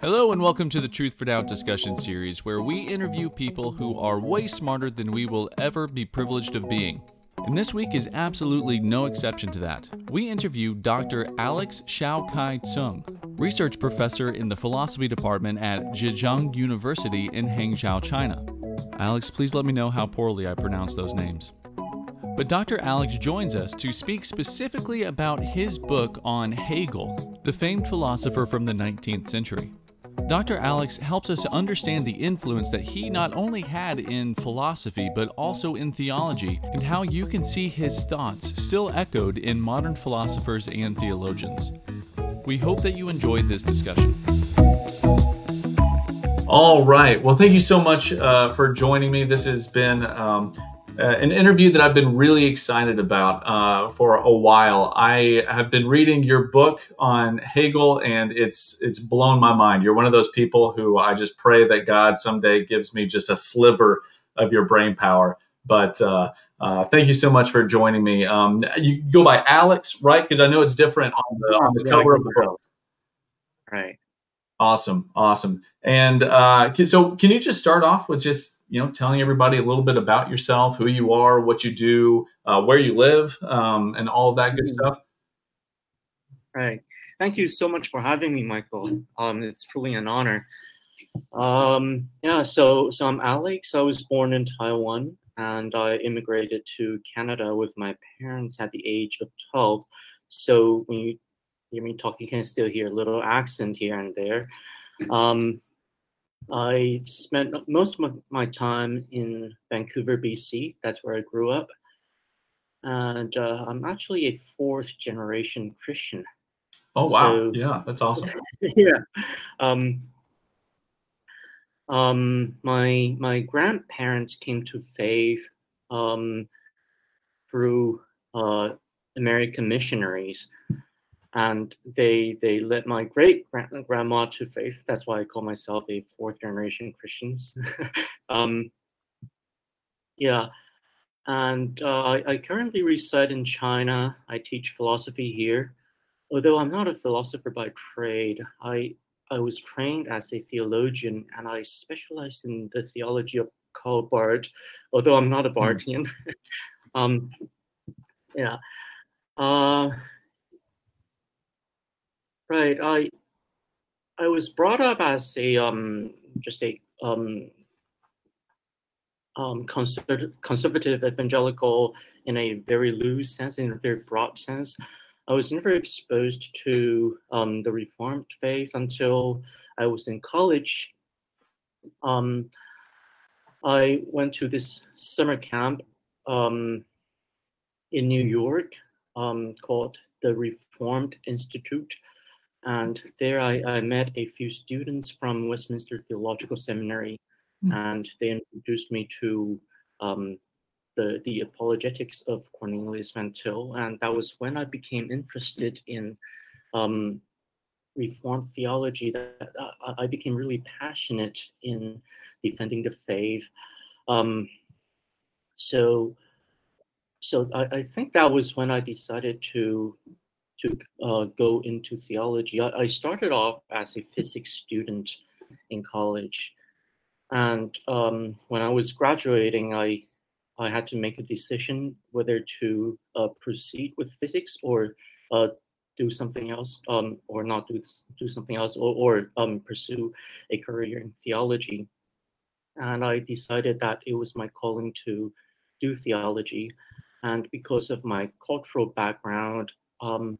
Hello, and welcome to the Truth for Doubt discussion series, where we interview people who are way smarter than we will ever be privileged of being. And this week is absolutely no exception to that. We interview Dr. Alex Xiao Kai Tseng, research professor in the philosophy department at Zhejiang University in Hangzhou, China. Alex, please let me know how poorly I pronounce those names. But Dr. Alex joins us to speak specifically about his book on Hegel, the famed philosopher from the 19th century. Dr. Alex helps us to understand the influence that he not only had in philosophy, but also in theology, and how you can see his thoughts still echoed in modern philosophers and theologians. We hope that you enjoyed this discussion. All right. Well, thank you so much uh, for joining me. This has been um, uh, an interview that I've been really excited about uh, for a while. I have been reading your book on Hegel, and it's it's blown my mind. You're one of those people who I just pray that God someday gives me just a sliver of your brain power. But uh, uh thank you so much for joining me. Um, you go by Alex, right? Because I know it's different on the, on the cover of the book. Right. Awesome, awesome. And uh, so, can you just start off with just you know, telling everybody a little bit about yourself, who you are, what you do, uh, where you live, um, and all of that good mm-hmm. stuff. Right. Thank you so much for having me, Michael. Um, it's truly an honor. Um, yeah. So, so I'm Alex. I was born in Taiwan, and I immigrated to Canada with my parents at the age of 12. So when you hear me talk, you can still hear a little accent here and there. Um, I spent most of my time in Vancouver, BC. That's where I grew up. And uh, I'm actually a fourth generation Christian. Oh, wow. So, yeah, that's awesome. yeah. Um, um, my, my grandparents came to faith um, through uh, American missionaries and they they led my great grandma to faith. That's why I call myself a fourth generation Christians. um, yeah, and uh, I, I, currently reside in China. I teach philosophy here. Although I'm not a philosopher by trade, I I was trained as a theologian, and I specialize in the theology of Karl Barth. Although I'm not a hmm. Barthian. um, yeah. Uh, Right. I I was brought up as a um just a um um conservative, conservative evangelical in a very loose sense, in a very broad sense. I was never exposed to um, the Reformed faith until I was in college. Um, I went to this summer camp um, in New York um, called the Reformed Institute. And there I, I met a few students from Westminster Theological Seminary, mm-hmm. and they introduced me to um, the, the apologetics of Cornelius Van Til. And that was when I became interested in um, Reformed theology, that I became really passionate in defending the faith. Um, so, so I, I, think that was when I decided to to uh, go into theology. I, I, started off as a physics student in college, and um, when I was graduating, I I had to make a decision whether to uh, proceed with physics or uh, do something else, um, or not do do something else, or, or um, pursue a career in theology. And I decided that it was my calling to do theology. And because of my cultural background, um,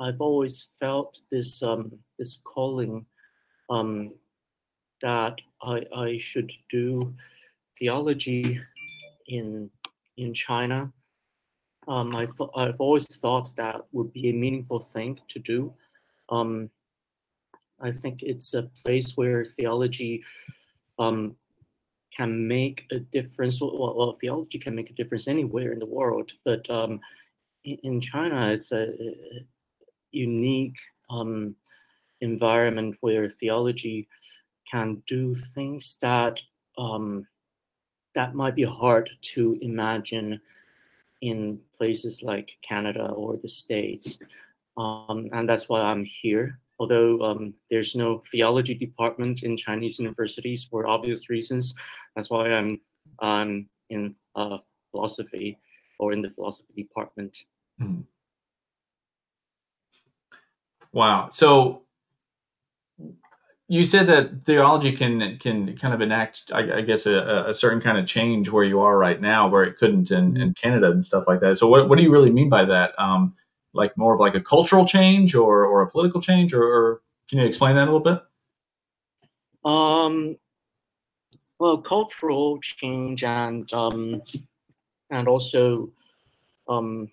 I've always felt this um, this calling um, that I, I should do theology in in China. Um, I th- I've always thought that would be a meaningful thing to do. Um, I think it's a place where theology um, can make a difference. Well, well, theology can make a difference anywhere in the world, but um, in, in China, it's a unique um, environment where theology can do things that um, that might be hard to imagine in places like Canada or the States. um, and that's why I'm here. Although um, there's no theology department in Chinese universities for obvious reasons, that's why I'm I'm in uh, philosophy or in the philosophy department. Mm. Wow. So you said that theology can can kind of enact, I, I guess, a, a, certain kind of change where you are right now, where it couldn't in, in Canada and stuff like that. So, what, what do you really mean by that? Um, like more of like a cultural change or or a political change, or, or can you explain that a little bit? Um, well, cultural change and um, and also um,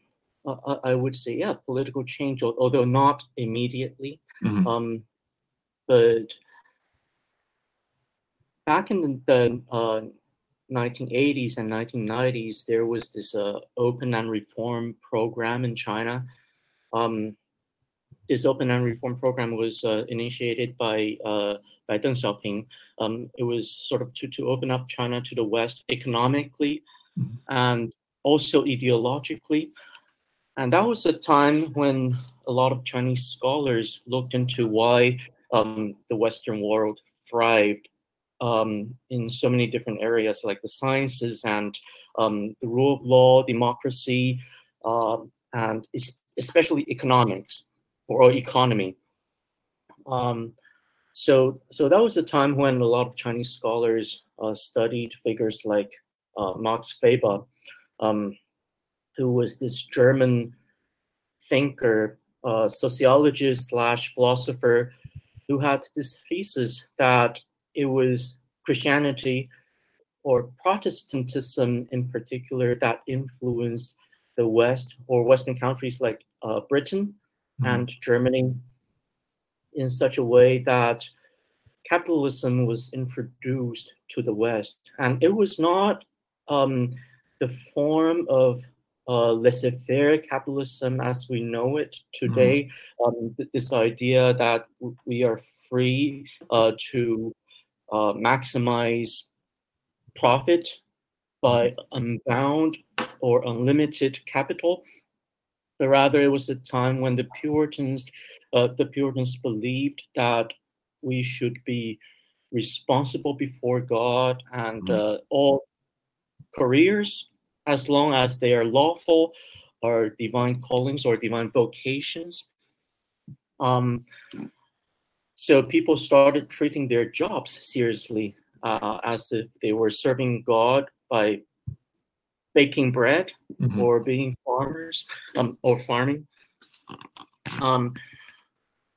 I, I would say yeah, political change, although not immediately. Mm-hmm. Um, but back in the, uh, 1980s and 1990s, there was this uh, open and reform program in China. Um, this open and reform program was uh, initiated by uh, by Deng Xiaoping. Um, it was sort of to, to open up China to the West economically mm-hmm. and also ideologically. And that was a time when a lot of Chinese scholars looked into why um, the Western world thrived um, in so many different areas like the sciences and um, the rule of law, democracy, uh, and especially economics or economy. Um, so, so that was a time when a lot of Chinese scholars uh, studied figures like uh, Max Weber, um, who was this German thinker, uh, sociologist slash philosopher, who had this thesis that it was Christianity or Protestantism in particular that influenced the West or Western countries like uh, Britain mm-hmm. and Germany in such a way that capitalism was introduced to the West. And it was not um, the form of uh, laissez-faire capitalism as we know it today. Mm-hmm. Um, th- this idea that w- we are free uh, to uh, maximize profit by unbound or unlimited capital, but rather it was a time when the Puritans, uh, the Puritans believed that we should be responsible before God and mm-hmm. uh, all careers, as long as they are lawful, or divine callings or divine vocations. Um, so people started treating their jobs seriously, uh, as if they were serving God by baking bread mm-hmm. or being farmers um, or farming. Um,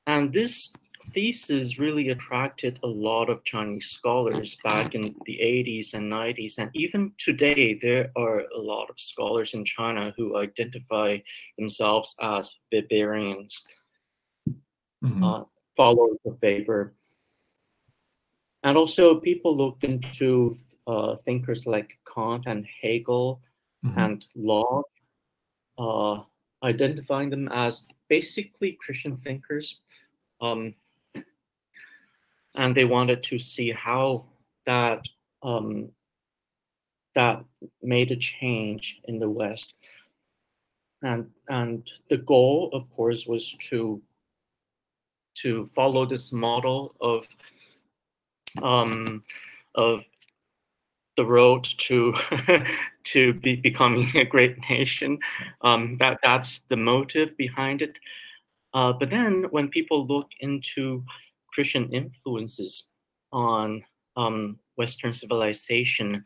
and this thesis really attracted a lot of Chinese scholars back in the 80s and 90s. And even today, there are a lot of scholars in China who identify themselves as Weberians. Mm-hmm. Uh, followers of Weber. And also, people looked into uh, thinkers like Kant and Hegel mm-hmm. and Locke, uh, identifying them as basically Christian thinkers. Um, and they wanted to see how that um, that made a change in the West. And and the goal, of course, was to to follow this model of um, of the road to to be becoming a great nation. Um, that that's the motive behind it. Uh, but then when people look into Christian influences on um, Western civilization,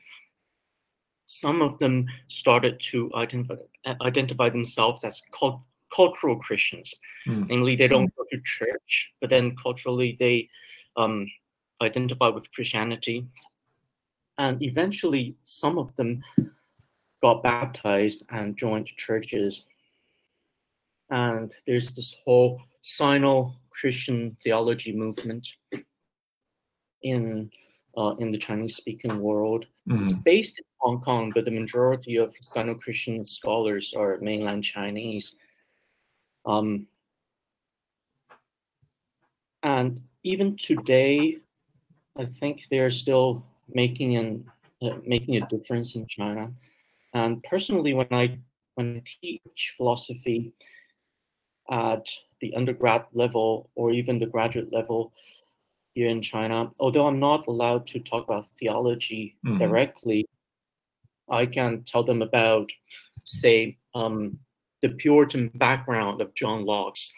some of them started to identify, identify themselves as cult, cultural Christians. Mm. Namely, they don't go to church, but then culturally they um, identify with Christianity. And eventually, some of them got baptized and joined churches. And there's this whole Sino Christian theology movement in uh, in the Chinese speaking world. Mm. It's based in Hong Kong, but the majority of Sino Christian scholars are mainland Chinese. Um, and even today, I think they're still making an uh, making a difference in China. And personally, when I when I teach philosophy at the undergrad level or even the graduate level here in China, although I'm not allowed to talk about theology Mhm. directly, I can tell them about, say, um, the Puritan background of John Locke's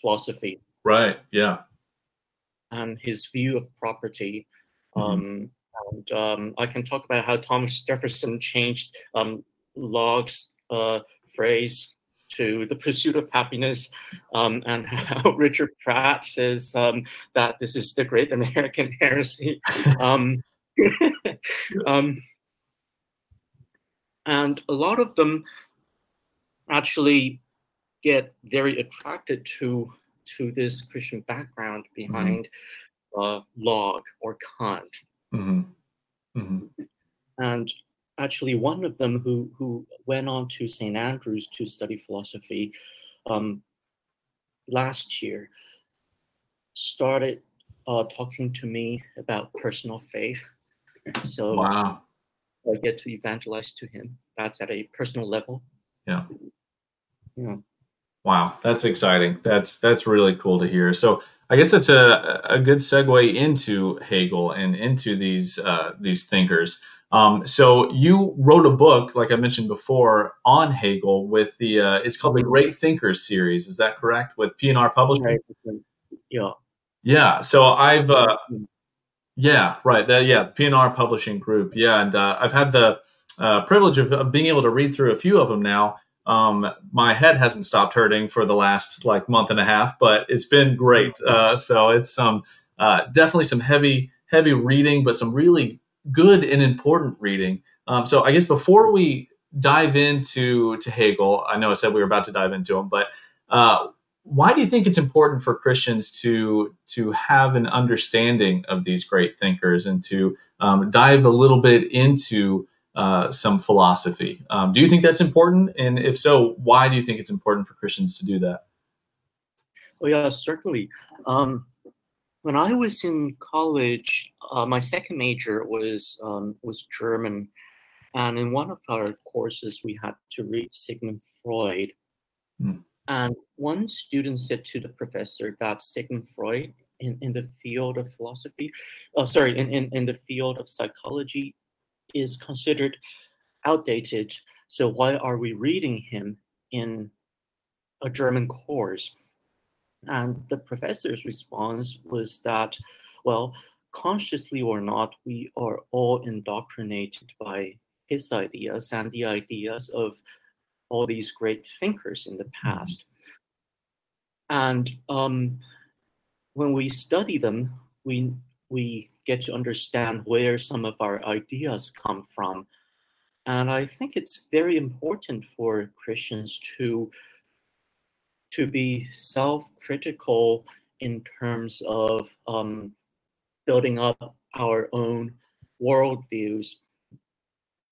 philosophy Right. Yeah. and his view of property. Mhm. Um, and um, I can talk about how Thomas Jefferson changed um, Locke's uh, phrase to the pursuit of happiness, um, and how Richard Pratt says um, that this is the great American heresy. Um, um, and a lot of them actually get very attracted to to this Christian background behind uh, Locke or Kant. hmm hmm And actually, one of them who, who went on to St. Andrews to study philosophy um, last year started uh, talking to me about personal faith. So Wow. I get to evangelize to him. That's at a personal level. Yeah. Yeah. Wow, that's exciting. That's that's really cool to hear. So I guess that's a a good segue into Hegel and into these uh, these thinkers. Um, so you wrote a book, like I mentioned before, on Hegel with the uh, it's called the Great Thinkers series. Is that correct? With P&R Publishing. Right. Yeah. Yeah. So I've uh, yeah, right. That yeah, P&R Publishing Group. Yeah, and uh, I've had the uh, privilege of, of being able to read through a few of them now. Um, my head hasn't stopped hurting for the last like month and a half, but it's been great. Uh, so it's some uh, definitely some heavy heavy reading, but some really good and important reading. Um, so I guess before we dive into to Hegel, I know I said we were about to dive into him, but uh, why do you think it's important for Christians to to have an understanding of these great thinkers and to um, dive a little bit into uh, some philosophy? Um, do you think that's important? And if so, why do you think it's important for Christians to do that? Oh yeah, certainly. Um, when I was in college, uh, my second major was um, was German, and in one of our courses we had to read Sigmund Freud. Hmm. And one student said to the professor that Sigmund Freud, in, in the field of philosophy, oh sorry, in, in, in the field of psychology, is considered outdated. So why are we reading him in a German course? And the professor's response was that, well, consciously or not, we are all indoctrinated by his ideas and the ideas of all these great thinkers in the past. And um, when we study them, we we get to understand where some of our ideas come from. And I think it's very important for Christians to to be self-critical in terms of um, building up our own worldviews.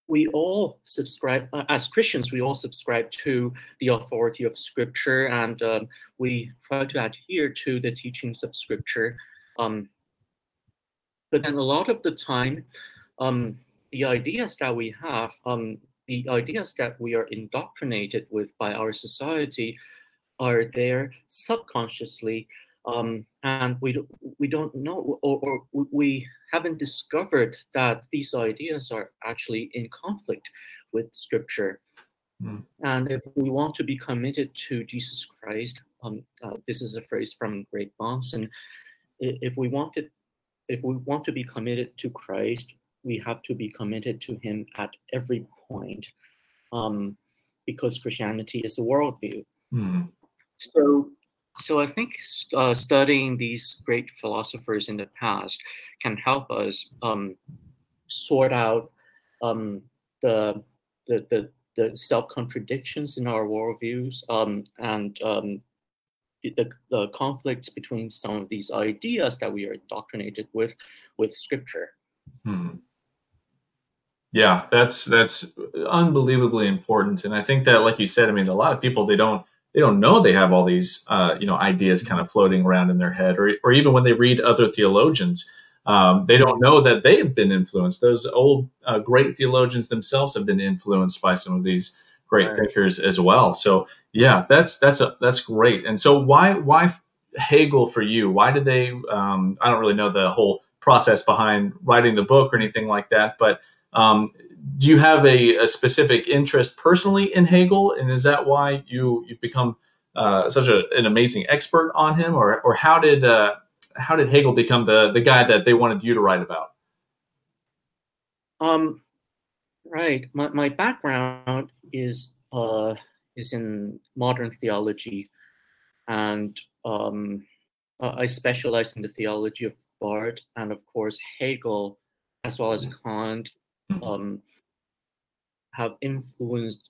We all subscribe, uh, as Christians, we all subscribe to the authority of Scripture, and um, we try to adhere to the teachings of Scripture. Um, but then a lot of the time, um, the ideas that we have, um, the ideas that we are indoctrinated with by our society, are there subconsciously, um, and we don't, we don't know, or, or we haven't discovered that these ideas are actually in conflict with Scripture. Mm. And if we want to be committed to Jesus Christ, um, uh, this is a phrase from Greg Bahnsen. If we wanted, if we want to be committed to Christ, we have to be committed to Him at every point, um, because Christianity is a worldview. Hmm. So, so I think uh, studying these great philosophers in the past can help us um, sort out um, the, the the the self contradictions in our worldviews um, and um, the, the, conflicts between some of these ideas that we are indoctrinated with with Scripture. Hmm. Yeah, that's that's unbelievably important, and I think that, like you said, I mean, a lot of people they don't they don't know they have all these uh, you know ideas kind of floating around in their head, or or even when they read other theologians, um, they don't know that they have been influenced. Those old uh, great theologians themselves have been influenced by some of these great right. thinkers as well. So yeah, that's that's a that's great. And so why why Hegel for you? Why did they? Um, I don't really know the whole process behind writing the book or anything like that, but um, do you have a, a, specific interest personally in Hegel, and is that why you you've become uh, such a, an amazing expert on him, or or how did uh, how did Hegel become the the guy that they wanted you to write about? Um, right. My my background is uh is in modern theology, and um, I specialize in the theology of Barth, and of course Hegel, as well as Kant, mm-hmm. um, have influenced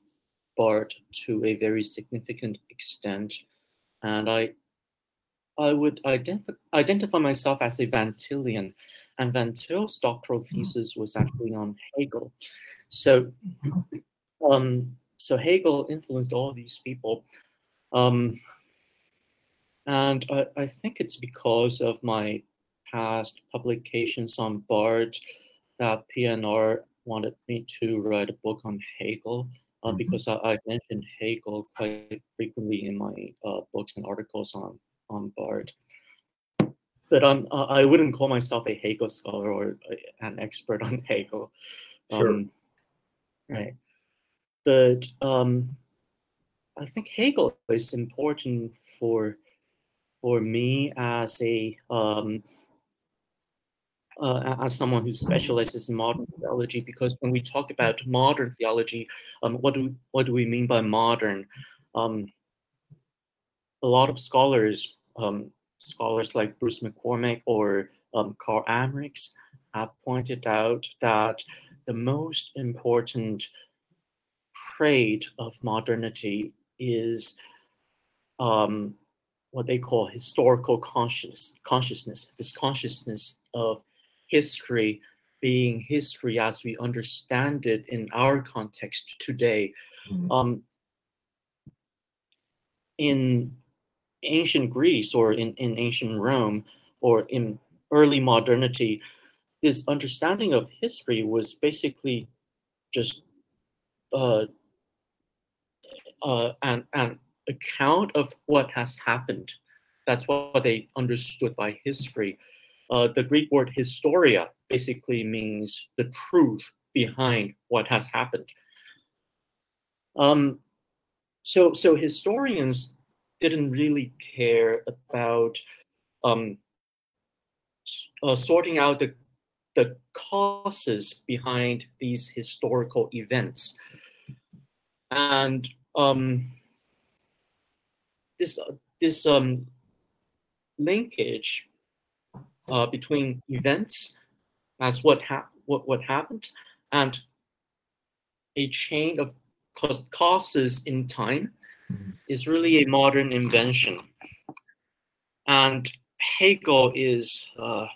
Barth to a very significant extent, and I I would identify, identify myself as a Van Tillian, and Van Til's doctoral thesis was actually on Hegel. So, um, so Hegel influenced all these people, um, and I, I think it's because of my past publications on Barth that P&R wanted me to write a book on Hegel uh, mm-hmm. because I, I, mentioned Hegel quite frequently in my uh, books and articles on on Barth. But um, I wouldn't call myself a Hegel scholar or an expert on Hegel. Sure. Um, right. But um, I think Hegel is important for for me as a um, uh, as someone who specializes in modern theology, because when we talk about modern theology, um, what do what do we mean by modern? Um, a lot of scholars, um, scholars like Bruce McCormack or um, Karl Ameriks, have pointed out that the most important trait of modernity is um, what they call historical conscious, consciousness, this consciousness of history being history as we understand it in our context today. Mm-hmm. Um, in ancient Greece or in, in ancient Rome or in early modernity, this understanding of history was basically just uh, uh, an, an account of what has happened. That's what they understood by history. Uh, the Greek word historia basically means the truth behind what has happened. Um, so, so historians didn't really care about um, uh, sorting out the, the causes behind these historical events. And um, this, this um, linkage uh, between events as what, hap- what, what happened and a chain of causes in time mm-hmm. is really a modern invention. And Hegel is uh,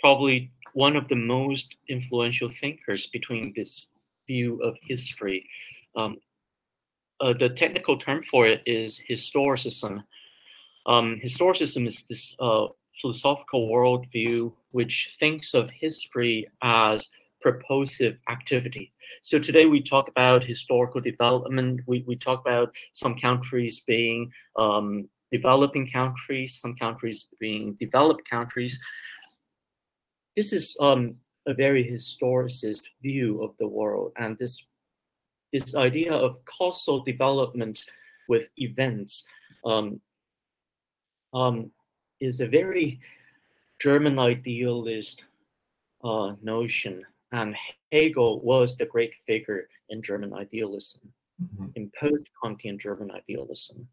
probably one of the most influential thinkers between this view of history. Um, uh, the technical term for it is historicism. Um, historicism is this uh, philosophical worldview which thinks of history as purposive activity. So today we talk about historical development. We, we talk about some countries being um, developing countries, some countries being developed countries. This is um, a very historicist view of the world, and this this idea of causal development with events um, um, is a very German idealist uh, notion, and Hegel was the great figure in German idealism, mm-hmm. in post-Kantian German idealism.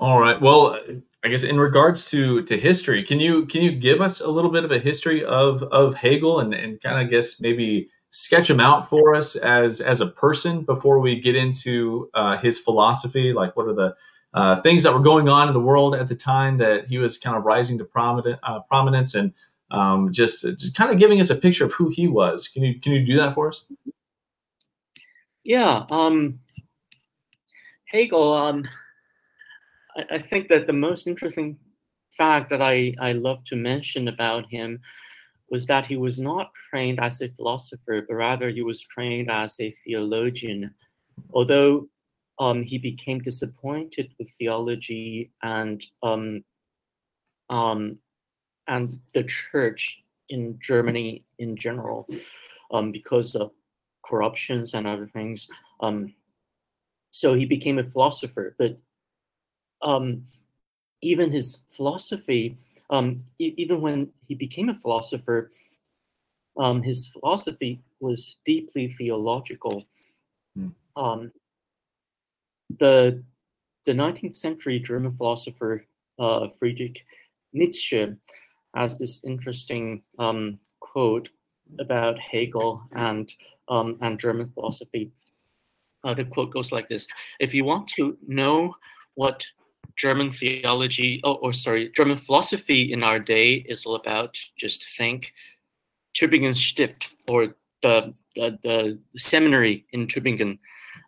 All right. Well, I guess in regards to to history, can you can you give us a little bit of a history of of Hegel and and kind of guess maybe sketch him out for us as as a person before we get into uh, his philosophy? Like, what are the uh, things that were going on in the world at the time that he was kind of rising to prominent, uh, prominence and um, just, just kind of giving us a picture of who he was. Can you can you do that for us? Yeah, um, Hegel. Um, I, I, think that the most interesting fact that I I love to mention about him was that he was not trained as a philosopher, but rather he was trained as a theologian. Although um, he became disappointed with theology and um, um, and the church in Germany in general um, because of corruptions and other things. Um, so he became a philosopher, but um, even his philosophy, um, e- even when he became a philosopher, um, his philosophy was deeply theological. Hmm. The the 19th century German philosopher uh, Friedrich Nietzsche has this interesting um, quote about Hegel and um, and German philosophy. Uh, the quote goes like this: If you want to know what German theology, oh, or sorry, German philosophy in our day is all about, just think Tübingen Stift or the, the, the seminary in Tübingen,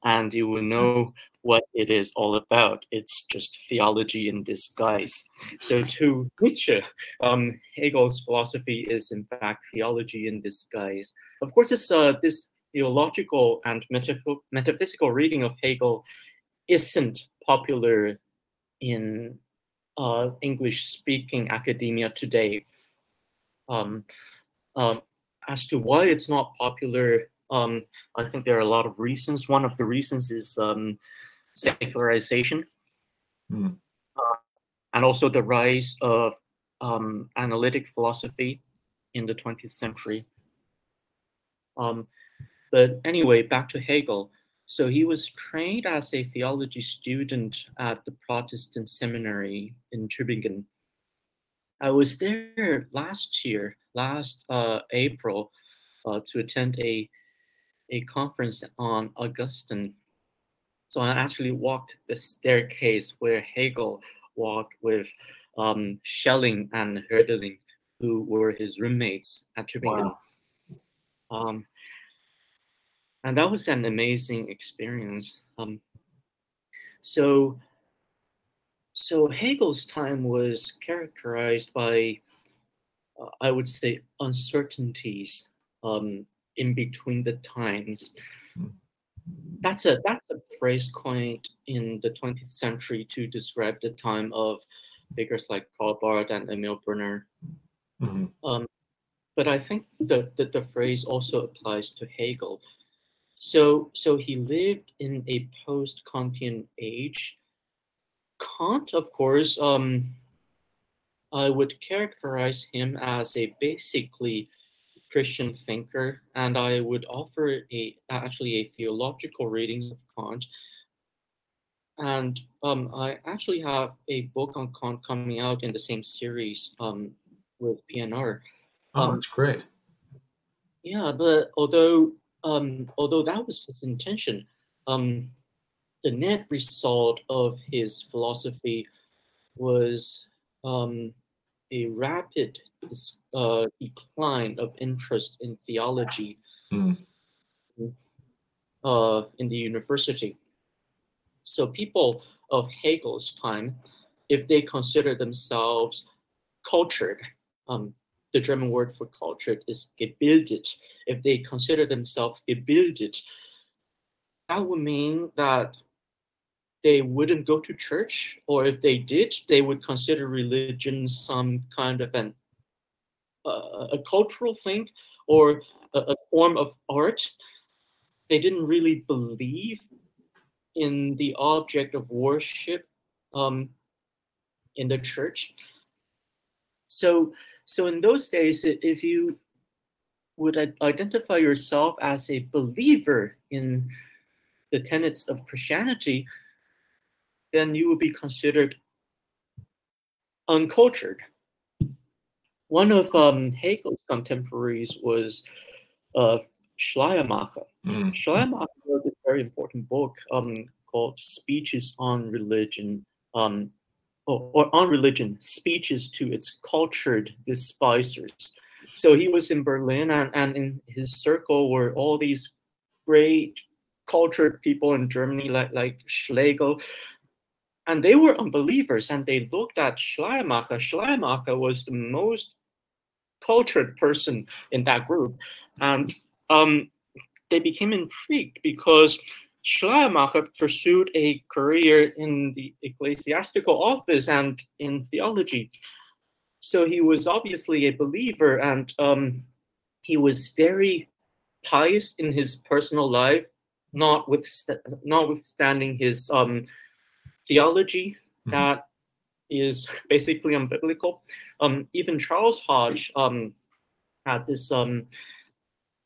and you will know what it is all about. It's just theology in disguise. So to Nietzsche, um, Hegel's philosophy is in fact theology in disguise. Of course, this uh, this theological and metaph- metaphysical reading of Hegel isn't popular in uh, English-speaking academia today. Um, um, as to why it's not popular, um, I think there are a lot of reasons. One of the reasons is um, secularization, Hmm. uh, and also the rise of um, analytic philosophy in the 20th century. Um, but anyway, back to Hegel. So he was trained as a theology student at the Protestant seminary in Tübingen. I was there last year, last uh, April, uh, to attend a a conference on Augustine. So I actually walked the staircase where Hegel walked with um, Schelling and Hölderlin, who were his roommates at Tübingen. Wow. Um, and that was an amazing experience. Um, so, so Hegel's time was characterized by, uh, I would say, uncertainties um, in between the times. Hmm. That's a that's phrase coined in the 20th century to describe the time of figures like Karl Barth and Emil Brunner. Mhm. Um, but I think the, the, the phrase also applies to Hegel. So, so he lived in a post-Kantian age. Kant, of course, um, I would characterize him as a basically Christian thinker, and I would offer a actually a theological reading of Kant. And um, I actually have a book on Kant coming out in the same series um, with P&R. Oh, Um, that's great. Yeah, but although um, although that was his intention, um, the net result of his philosophy was um, a rapid uh, decline of interest in theology Hmm. uh, in the university. So people of Hegel's time, if they consider themselves cultured, um, the German word for cultured is gebildet. If they consider themselves gebildet, that would mean that they wouldn't go to church, or if they did, they would consider religion some kind of an a cultural thing or a, a form of art. They didn't really believe in the object of worship um, in the church. So, so in those days, if you would identify yourself as a believer in the tenets of Christianity, then you would be considered uncultured. One of um, Hegel's contemporaries was uh, Schleiermacher. Hmm. Schleiermacher wrote a very important book um, called Speeches on Religion, um, or, or on religion, speeches to its cultured despisers. So he was in Berlin, and, and in his circle were all these great cultured people in Germany, like, like Schlegel. And they were unbelievers, and they looked at Schleiermacher. Schleiermacher was the most cultured person in that group, and um, they became intrigued because Schleiermacher pursued a career in the ecclesiastical office and in theology. So he was obviously a believer, and um, he was very pious in his personal life, notwithst- notwithstanding his um, theology Mhm. that is basically unbiblical. Um, even Charles Hodge um, had this um,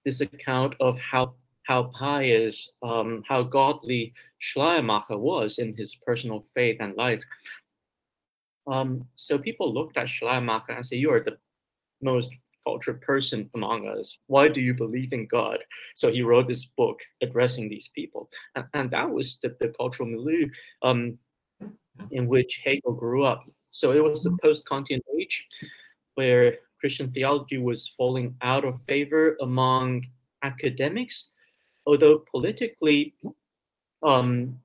this account of how how pious, um, how godly Schleiermacher was in his personal faith and life. Um, so people looked at Schleiermacher and said, "You are the most cultured person among us. Why do you believe in God?" So he wrote this book addressing these people, and, and that was the, the cultural milieu um, in which Hegel grew up. So it was the post-Kantian age where Christian theology was falling out of favor among academics, although politically, um,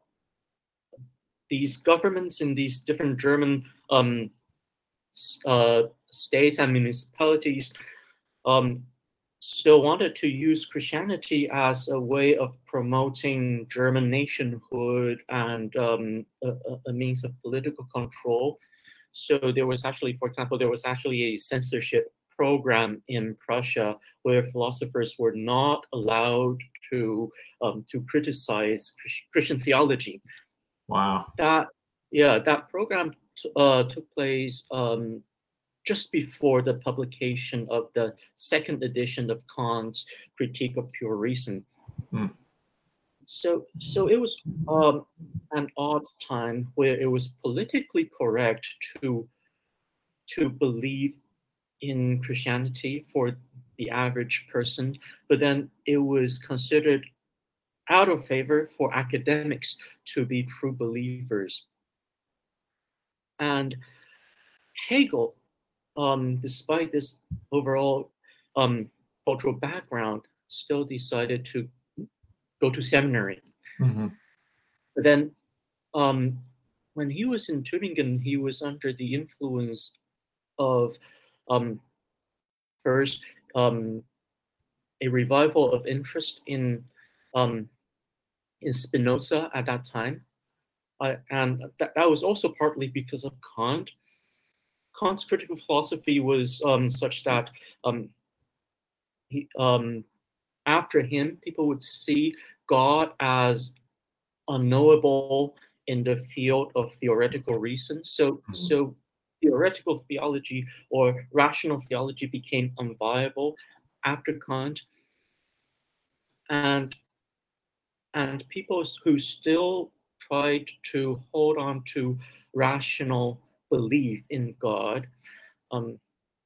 these governments in these different German um, uh, states and municipalities um, still wanted to use Christianity as a way of promoting German nationhood and um, a, a- means of political control. So there was actually, for example, there was actually a censorship program in Prussia where philosophers were not allowed to um, to criticize Christian theology. Wow. That yeah, that program t- uh, took place um, just before the publication of the second edition of Kant's Critique of Pure Reason. Hmm. So, so it was um, an odd time where it was politically correct to to believe in Christianity for the average person, but then it was considered out of favor for academics to be true believers. And Hegel, um, despite this overall um, cultural background, still decided to go to seminary. Mhm. But then, um, when he was in Tübingen, he was under the influence of um, first um, a revival of interest in um, in Spinoza at that time, uh, and that, that was also partly because of Kant. Kant's critical philosophy was um, such that um, he, um, after him, people would see God as unknowable in the field of theoretical reason. So, Mhm. so theoretical theology or rational theology became unviable after Kant, and and people who still tried to hold on to rational belief in God. Um,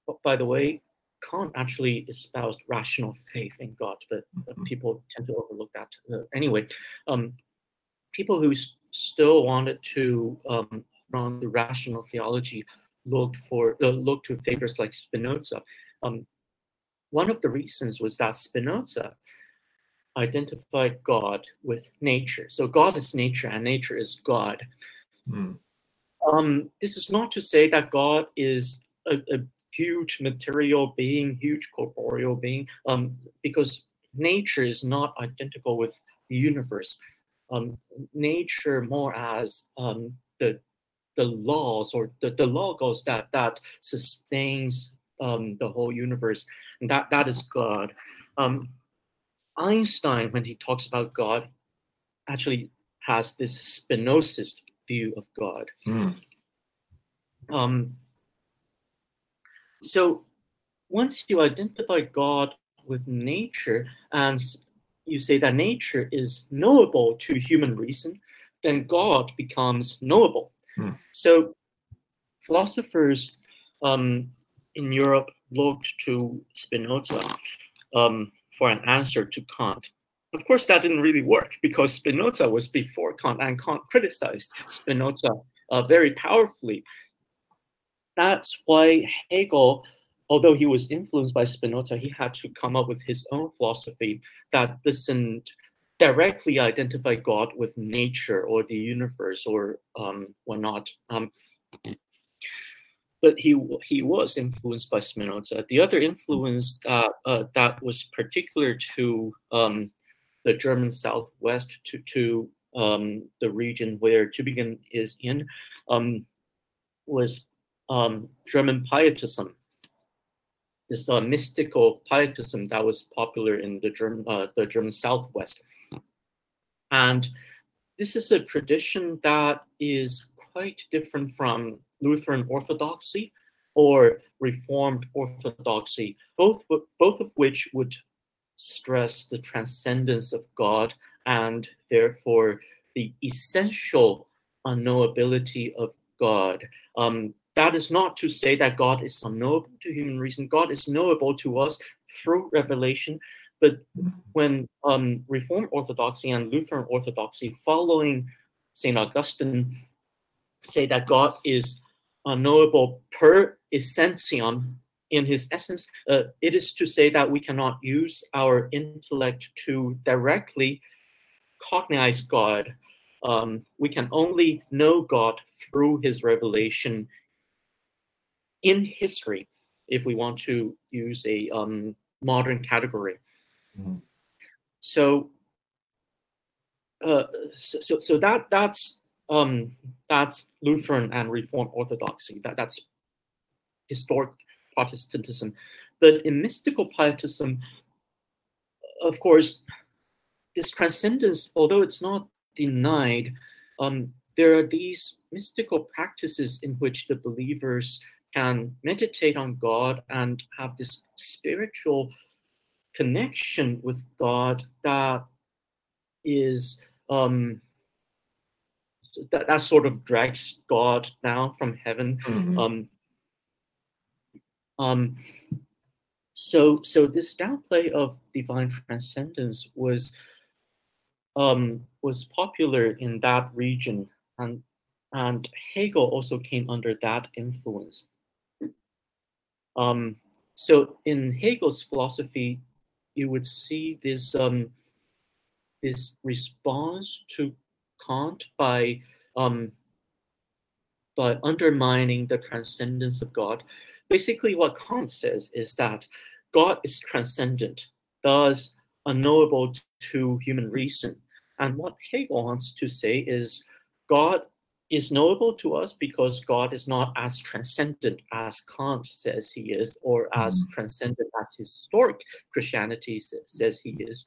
but by the way, Kant actually espoused rational faith in God, but, but Mhm. people tend to overlook that. Uh, anyway, um, people who s- still wanted to um, run the rational theology looked for uh, looked to figures like Spinoza. Um, one of the reasons was that Spinoza identified God with nature. So God is nature, and nature is God. Mm. Um, this is not to say that God is a, a huge material being, huge corporeal being, um, because nature is not identical with the universe. Um, nature more as um, the the laws or the, the logos that that sustains um, the whole universe, and that that is God. Um, Einstein, when he talks about God, actually has this Spinozist view of God. Mm. Um, so once you identify God with nature and you say that nature is knowable to human reason, then God becomes knowable. Hmm. So philosophers um, in Europe looked to Spinoza um, for an answer to Kant. Of course, that didn't really work because Spinoza was before Kant, and Kant criticized Spinoza uh, very powerfully. That's why Hegel, although he was influenced by Spinoza, he had to come up with his own philosophy that doesn't directly identify God with nature or the universe or um, whatnot. Um, but he he was influenced by Spinoza. The other influence that uh, that was particular to um, the German Southwest to to um, the region where Tübingen is in um, was um, German Pietism. This uh, mystical Pietism that was popular in the German uh, the German Southwest, and this is a tradition that is quite different from Lutheran Orthodoxy or Reformed Orthodoxy, both, both of which would stress the transcendence of God and therefore the essential unknowability of God. Um, that is not to say that God is unknowable to human reason. God is knowable to us through revelation. But when um, Reformed Orthodoxy and Lutheran Orthodoxy, following St. Augustine, say that God is unknowable per essentiam in his essence, uh, it is to say that we cannot use our intellect to directly cognize God. Um, we can only know God through his revelation in history, if we want to use a um, modern category. Mm-hmm. So, uh, so, so that that's um, that's Lutheran and Reformed Orthodoxy. That that's historic Protestantism. But in mystical Pietism, of course, this transcendence, although it's not denied, um, there are these mystical practices in which the believers can meditate on God and have this spiritual connection with God that is um, that, that sort of drags God down from heaven. Mm-hmm. Um, um, so, so this downplay of divine transcendence was um, was popular in that region, and and Hegel also came under that influence. Um, so, in Hegel's philosophy, you would see this um, this response to Kant by um, by undermining the transcendence of God. Basically, what Kant says is that God is transcendent, thus unknowable to human reason. And what Hegel wants to say is God is knowable to us because God is not as transcendent as Kant says he is, or as mm-hmm. transcendent as historic Christianity says he is.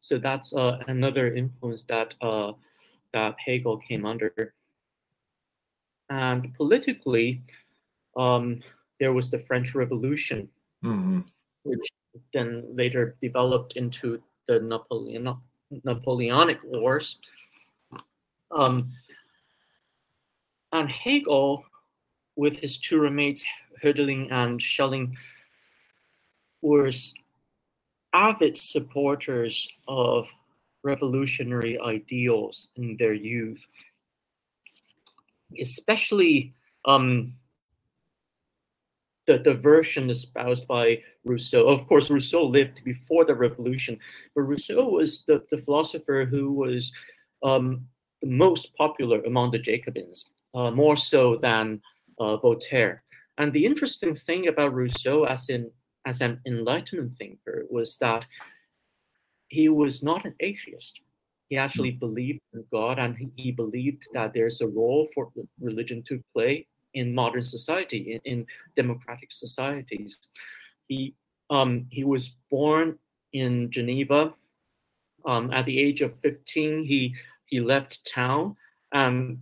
So that's uh, another influence that uh, that Hegel came under. And politically, um, there was the French Revolution, mm-hmm. which then later developed into the Napoleon, Napoleonic Wars. Um, and Hegel, with his two roommates, Hölderlin and Schelling, were avid supporters of revolutionary ideals in their youth, especially um, the, the version espoused by Rousseau. Of course, Rousseau lived before the revolution, but Rousseau was the, the philosopher who was um, the most popular among the Jacobins, uh, more so than uh, Voltaire. And the interesting thing about Rousseau, as in as an enlightenment thinker was that he was not an atheist. He actually believed in God and he believed that there's a role for religion to play in modern society, in, in democratic societies. He, um, he was born in Geneva. Um, at the age of 15, he, he left town and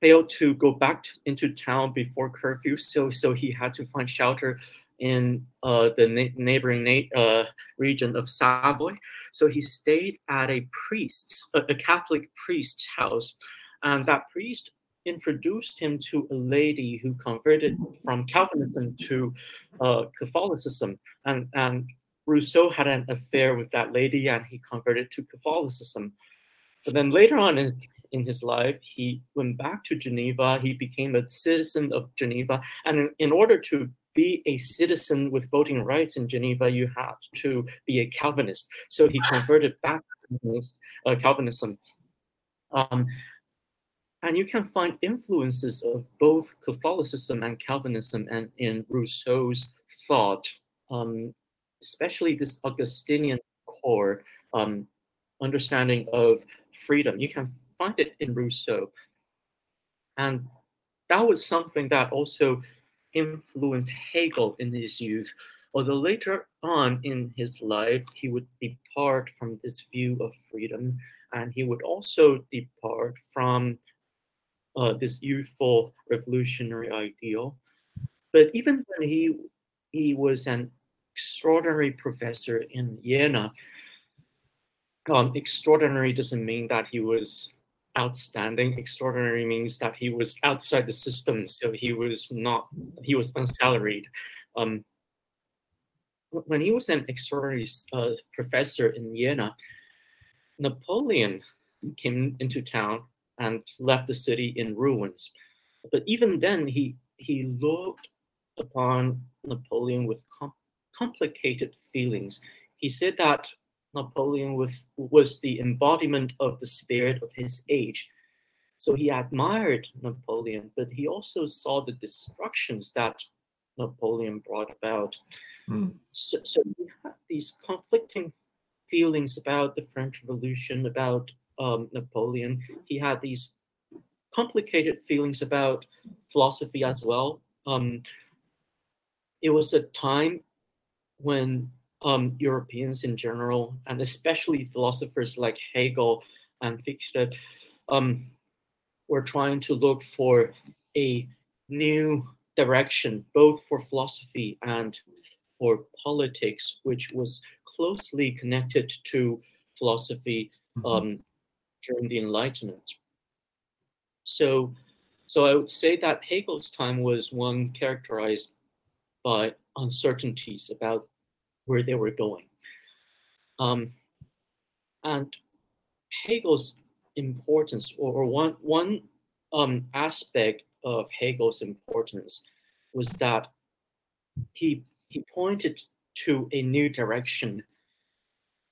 failed to go back into town before curfew. So, so he had to find shelter in uh, the na- neighboring na- uh, region of Savoy. So he stayed at a priest's, a, a, Catholic priest's house, and that priest introduced him to a lady who converted from Calvinism to uh, Catholicism, and and Rousseau had an affair with that lady, and he converted to Catholicism. But then later on in, in his life, he went back to Geneva. He became a citizen of Geneva, and in, in order to be a citizen with voting rights in Geneva, you had to be a Calvinist. So he converted back to Calvinism. Um, and you can find influences of both Catholicism and Calvinism and in Rousseau's thought, um, especially this Augustinian core um, understanding of freedom. You can find it in Rousseau. And that was something that also influenced Hegel in his youth. Although later on in his life, he would depart from this view of freedom, and he would also depart from uh, this youthful revolutionary ideal. But even when he he was an extraordinary professor in Jena, um, extraordinary doesn't mean that he was outstanding. Extraordinary means that he was outside the system, so he was not he was unsalaried. Um, when he was an extraordinary uh, professor in Jena, Napoleon came into town and left the city in ruins. But even then, he he looked upon Napoleon with com- complicated feelings. He said that Napoleon was was the embodiment of the spirit of his age. So he admired Napoleon, but he also saw the destructions that Napoleon brought about. Mm. So, so he had these conflicting feelings about the French Revolution, about um, Napoleon. He had these complicated feelings about philosophy as well. Um, it was a time when um, Europeans in general, and especially philosophers like Hegel and Fichte, um, were trying to look for a new direction, both for philosophy and for politics, which was closely connected to philosophy mm-hmm. um, during the Enlightenment. So, so I would say that Hegel's time was one characterized by uncertainties about where they were going. Um, and Hegel's importance, or, or one one um, aspect of Hegel's importance, was that he he pointed to a new direction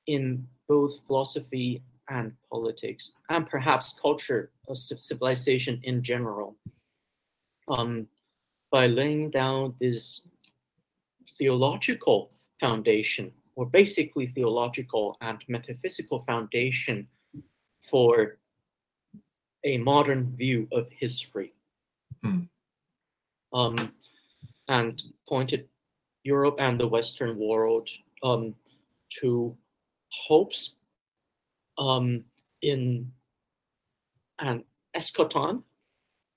in both philosophy and politics, and perhaps culture, of civilization in general, um, by laying down this theological foundation, or basically theological and metaphysical foundation for a modern view of history. Mm. Um, and pointed Europe and the Western world um, to hopes um, in an eschaton,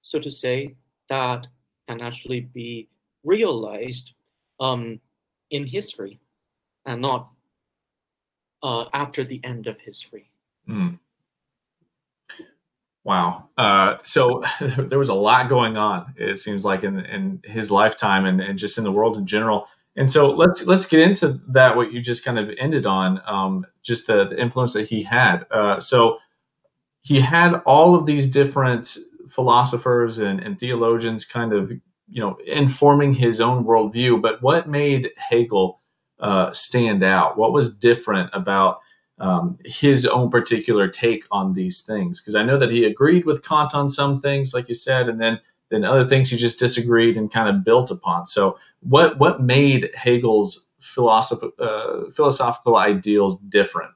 so to say, that can actually be realized um, in history and not uh, after the end of history. Mm. Wow. Uh, so there was a lot going on, it seems like, in, in his lifetime and, and just in the world in general. And so let's let's get into that. What you just kind of ended on, um, just the, the, influence that he had. Uh, so he had all of these different philosophers and, and theologians kind of you know informing his own worldview. But what made Hegel uh, stand out? What was different about um, his own particular take on these things? Because I know that he agreed with Kant on some things, like you said, and then then other things he just disagreed and kind of built upon. So what what made Hegel's philosoph- uh, philosophical ideals different?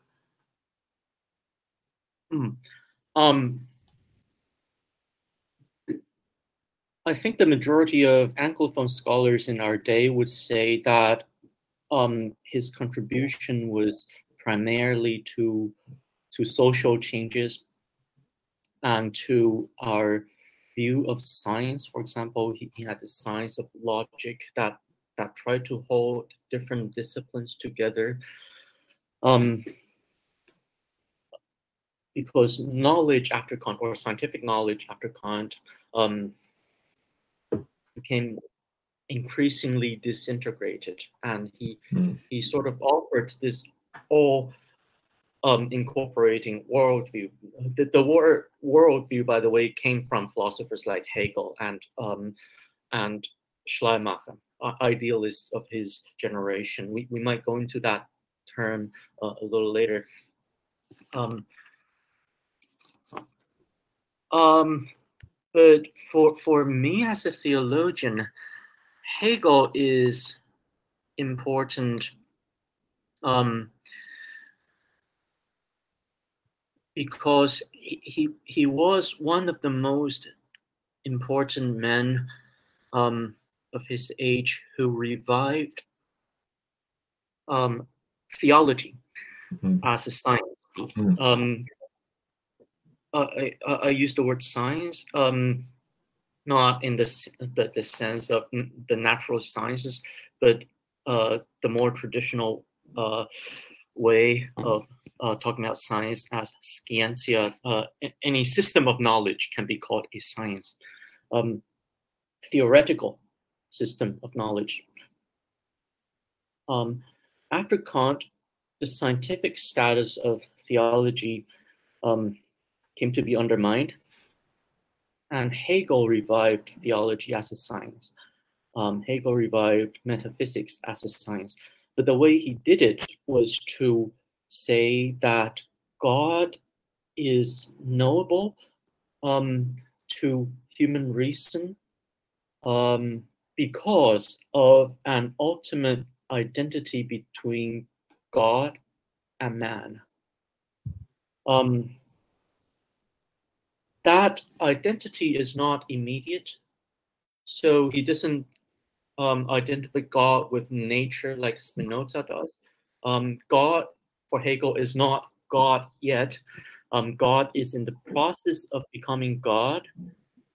Hmm. Um, I think the majority of Anglophone scholars in our day would say that um, his contribution was primarily to to social changes and to our view of science. For example, he, he had the science of logic that that tried to hold different disciplines together. Um, because knowledge after Kant, or scientific knowledge after Kant, um, became increasingly disintegrated, and he mm. he sort of offered this all um, incorporating worldview. The, the word worldview, by the way, came from philosophers like Hegel and um, and Schleiermacher, idealists of his generation. We, we might go into that term uh, a little later. Um, um, but for for me as a theologian, Hegel is important um, because he, he, he was one of the most important men um, of his age who revived um, theology mm-hmm. as a science. Mm-hmm. Um, I, I, I, use the word science um, not in the, the, the sense of the natural sciences, but uh, the more traditional uh, way of uh, talking about science as scientia. Uh, any system of knowledge can be called a science. Um, theoretical system of knowledge. Um, after Kant, the scientific status of theology um, came to be undermined, and Hegel revived theology as a science. Um, Hegel revived metaphysics as a science. But the way he did it was to say that God is knowable um, to human reason um, because of an ultimate identity between God and man. Um, that identity is not immediate. So he doesn't um, identify God with nature like Spinoza does. Um, God for Hegel is not God yet. Um, God is in the process of becoming God,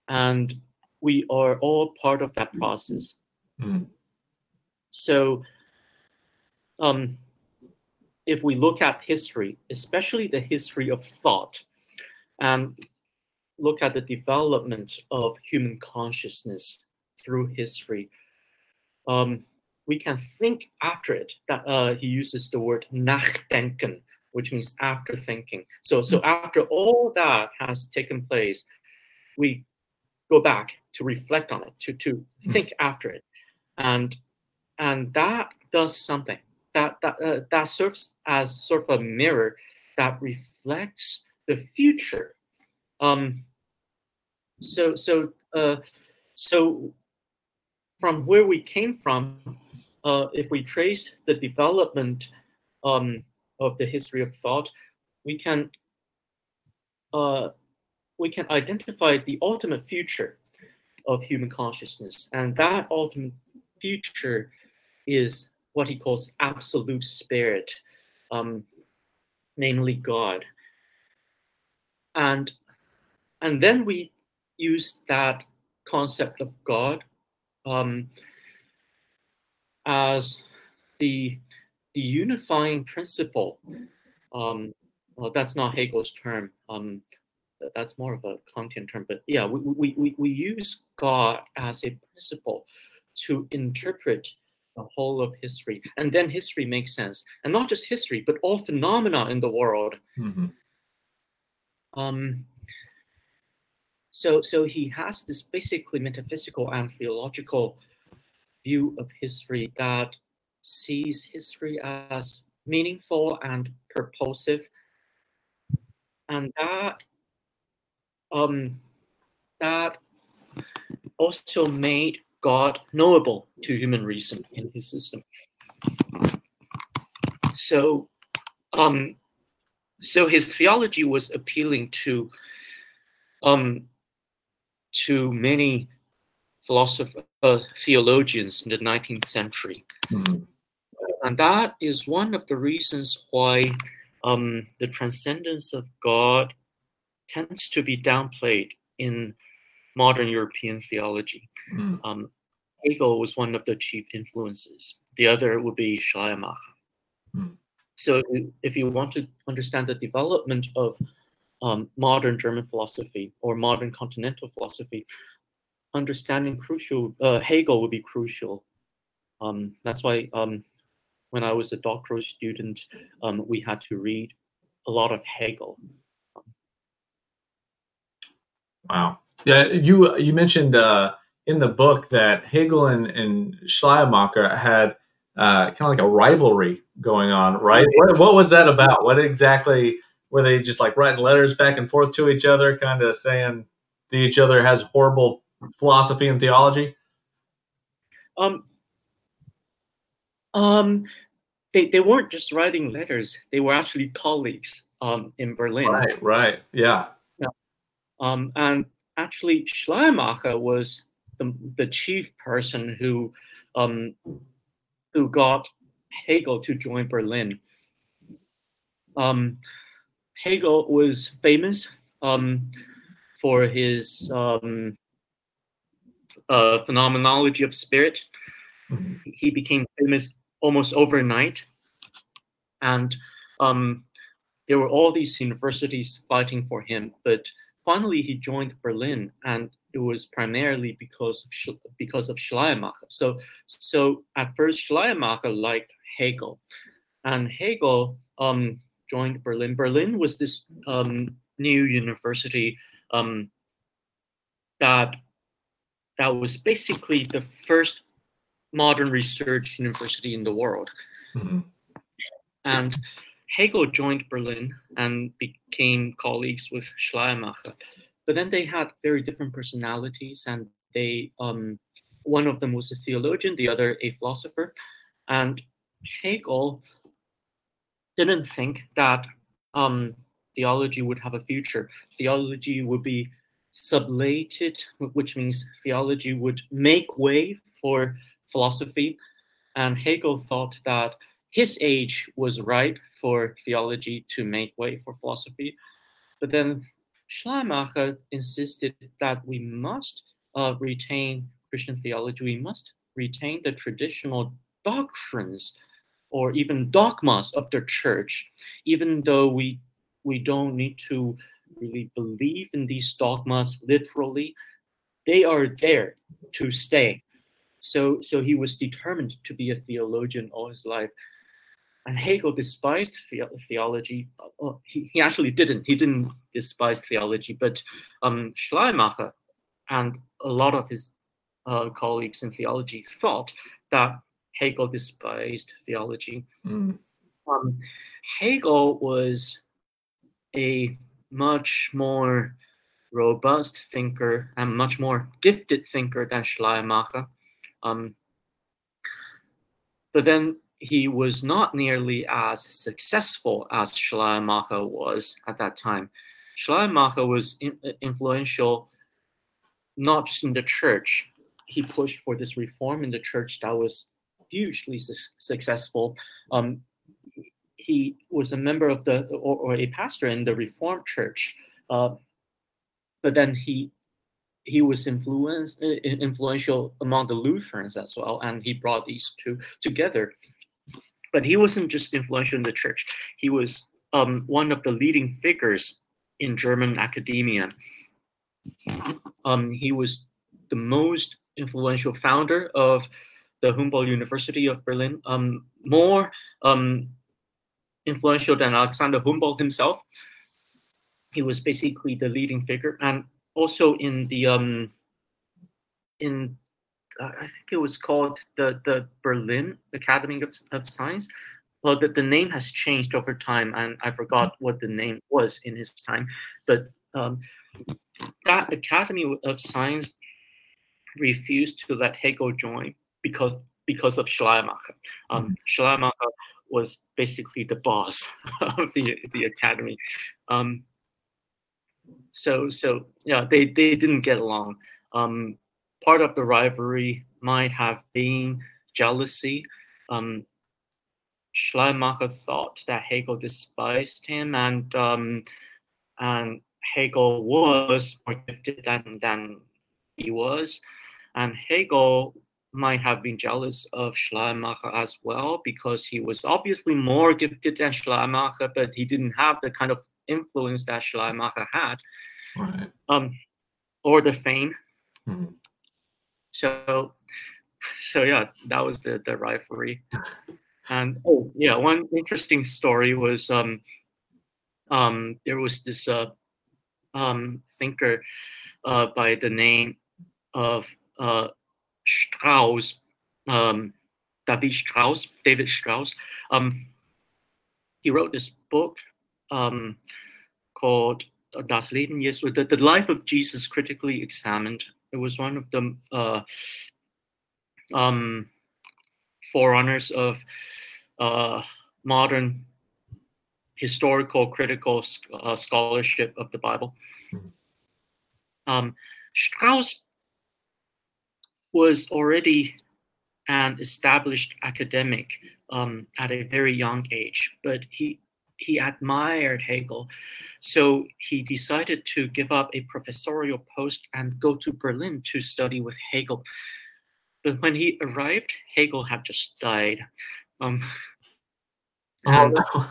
and we are all part of that process. Mm. So, um, if we look at history, especially the history of thought, and look at the development of human consciousness through history, um, we can think after it. That uh, he uses the word nachdenken, which means after thinking. So, so hmm. after all that has taken place, we go back to reflect on it, to to hmm. think after it, and and that does something. That that uh, that serves as sort of a mirror that reflects the future. Um. So so uh, so from where we came from, uh, if we trace the development um, of the history of thought, we can uh, we can identify the ultimate future of human consciousness, and that ultimate future is what he calls absolute spirit, um, namely God. And and then we use that concept of God um, as the, the unifying principle. Um, well, that's not Hegel's term. Um, that's more of a Kantian term. But yeah, we, we, we, we use God as a principle to interpret the whole of history. And then history makes sense. And not just history, but all phenomena in the world. Mm-hmm. Um, so, so he has this basically metaphysical and theological view of history that sees history as meaningful and purposive, and that um, that also made God knowable to human reason in his system. So, um, so his theology was appealing to um, to many philosophers, uh, theologians in the 19th century. Mm-hmm. And that is one of the reasons why um, the transcendence of God tends to be downplayed in modern European theology. Mm. Um, Hegel was one of the chief influences. The other would be Schleiermacher. Mm. So, if you want to understand the development of um, modern German philosophy or modern continental philosophy, understanding crucial uh, Hegel would be crucial. Um, that's why um, when I was a doctoral student, um, we had to read a lot of Hegel. Wow. Yeah, you you mentioned uh, in the book that Hegel and, and Schleiermacher had uh, kind of like a rivalry going on, right? What, what was that about? What exactly? Were they just like writing letters back and forth to each other, kind of saying that each other has horrible philosophy and theology? Um, um, they, they weren't just writing letters; they were actually colleagues um, in Berlin. Right, right, yeah. yeah. Um, and actually, Schleiermacher was the, the chief person who um, who got Hegel to join Berlin. Um, Hegel was famous um, for his um, uh, phenomenology of spirit. He became famous almost overnight, and um, there were all these universities fighting for him. But finally, he joined Berlin, and it was primarily because of because of Schleiermacher. So, so at first, Schleiermacher liked Hegel, and Hegel um, joined Berlin. Berlin was this um, new university um, that that was basically the first modern research university in the world. Mm-hmm. And Hegel joined Berlin and became colleagues with Schleiermacher. But then they had very different personalities, and they um, one of them was a theologian, the other a philosopher. And Hegel didn't think that um, theology would have a future. Theology would be sublated, which means theology would make way for philosophy. And Hegel thought that his age was ripe for theology to make way for philosophy. But then Schleiermacher insisted that we must uh, retain Christian theology, we must retain the traditional doctrines or even dogmas of the church, even though we we don't need to really believe in these dogmas literally. They are there to stay. So so he was determined to be a theologian all his life. And Hegel despised the- theology. Uh, he, he actually didn't. He didn't despise theology, but um, Schleiermacher and a lot of his uh, colleagues in theology thought that Hegel despised theology. Mm. Um, Hegel was a much more robust thinker and much more gifted thinker than Schleiermacher. Um, but then he was not nearly as successful as Schleiermacher was at that time. Schleiermacher was in, influential not just in the church. He pushed for this reform in the church that was hugely su- successful. Um, he was a member of the or, or a pastor in the Reformed Church, uh, but then he he was influenced influential among the Lutherans as well, and he brought these two together. But he wasn't just influential in the church; he was um, one of the leading figures in German academia. Um, he was the most influential founder of the Humboldt University of Berlin, um, more um, influential than Alexander Humboldt himself. He was basically the leading figure, and also in the um, in uh, I think it was called the the Berlin Academy of, of Science. Well, the, the name has changed over time, and I forgot what the name was in his time. But um, that Academy of Science refused to let Hegel join because because of Schleiermacher. Um, mm-hmm. Schleiermacher was basically the boss of the the academy. Um, so so yeah, they they didn't get along. Um, part of the rivalry might have been jealousy. Um, Schleiermacher thought that Hegel despised him, and um, and Hegel was more gifted than than he was. And Hegel might have been jealous of Schleiermacher as well because he was obviously more gifted than Schleiermacher, but he didn't have the kind of influence that Schleiermacher had, right. um, or the fame. Mm-hmm. So, so yeah, that was the the rivalry. And oh yeah, one interesting story was um, um, there was this uh, um, thinker uh, by the name of uh, Strauss, um, David Strauss, David Strauss. Um, he wrote this book um, called Das Leben Jesu, the, the life of Jesus critically examined. It was one of the uh, um, forerunners of uh, modern historical critical uh, scholarship of the Bible. Um, Strauss was already an established academic um, at a very young age, but he he admired Hegel, so he decided to give up a professorial post and go to Berlin to study with Hegel. But when he arrived, Hegel had just died. Um, and, oh, no.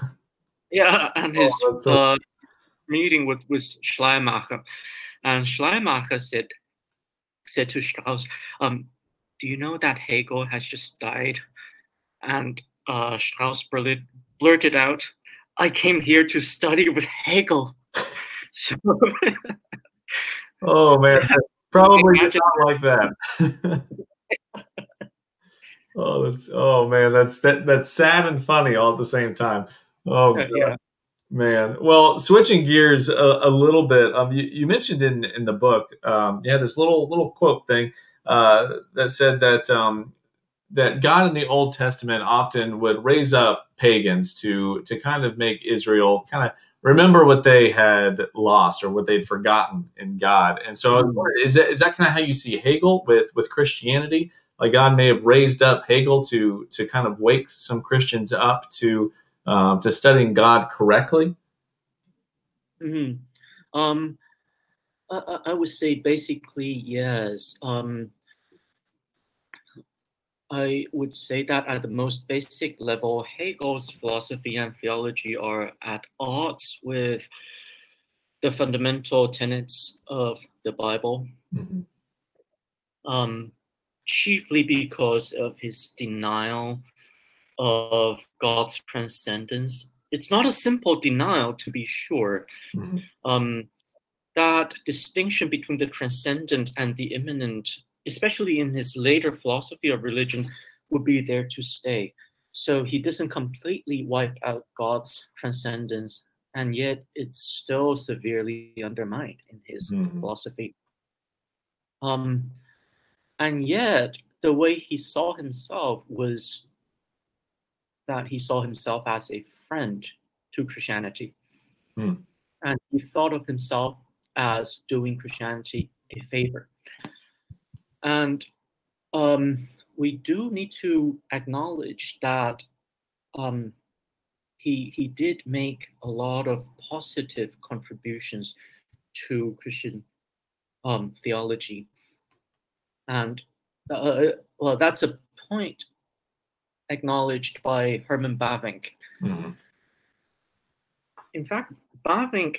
Yeah, and his oh, so... uh, meeting with, with Schleiermacher. And Schleiermacher said, said to Strauss, um, Do you know that Hegel has just died? And uh, Strauss blurted out, I came here to study with Hegel. So, oh man, probably not like that. oh, that's oh man, that's that that's sad and funny all at the same time. Oh yeah. Man, well, switching gears a, a little bit. Um, you, you, mentioned in in the book, um, you had this little little quote thing uh, that said that um, that God in the Old Testament often would raise up pagans to to kind of make Israel kind of remember what they had lost or what they'd forgotten in God. And so, mm-hmm. is that is that kind of how you see Hegel with with Christianity? Like God may have raised up Hegel to to kind of wake some Christians up to um, to studying God correctly? Mm-hmm. Um, I, I, would say basically yes. Um, I would say that at the most basic level, Hegel's philosophy and theology are at odds with the fundamental tenets of the Bible. Mm-hmm. Um, chiefly because of his denial of God's transcendence. It's not a simple denial, to be sure. Mm-hmm. Um, that distinction between the transcendent and the immanent, especially in his later philosophy of religion, would be there to stay. So he doesn't completely wipe out God's transcendence, and yet it's still severely undermined in his mm-hmm. philosophy. Um, and yet, the way he saw himself was that he saw himself as a friend to Christianity. Hmm. And he thought of himself as doing Christianity a favor. And um, we do need to acknowledge that um, he, he did make a lot of positive contributions to Christian um, theology. And uh, well, that's a point acknowledged by Herman Bavinck. Mm-hmm. In fact, Bavinck,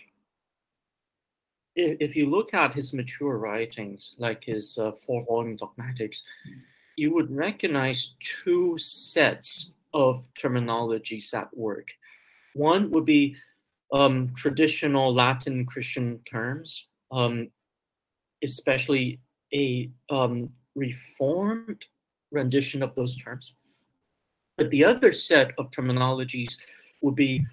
if you look at his mature writings, like his uh, four volume dogmatics, you would recognize two sets of terminologies at work. One would be um, traditional Latin Christian terms, um, especially a um, reformed rendition of those terms. But the other set of terminologies would be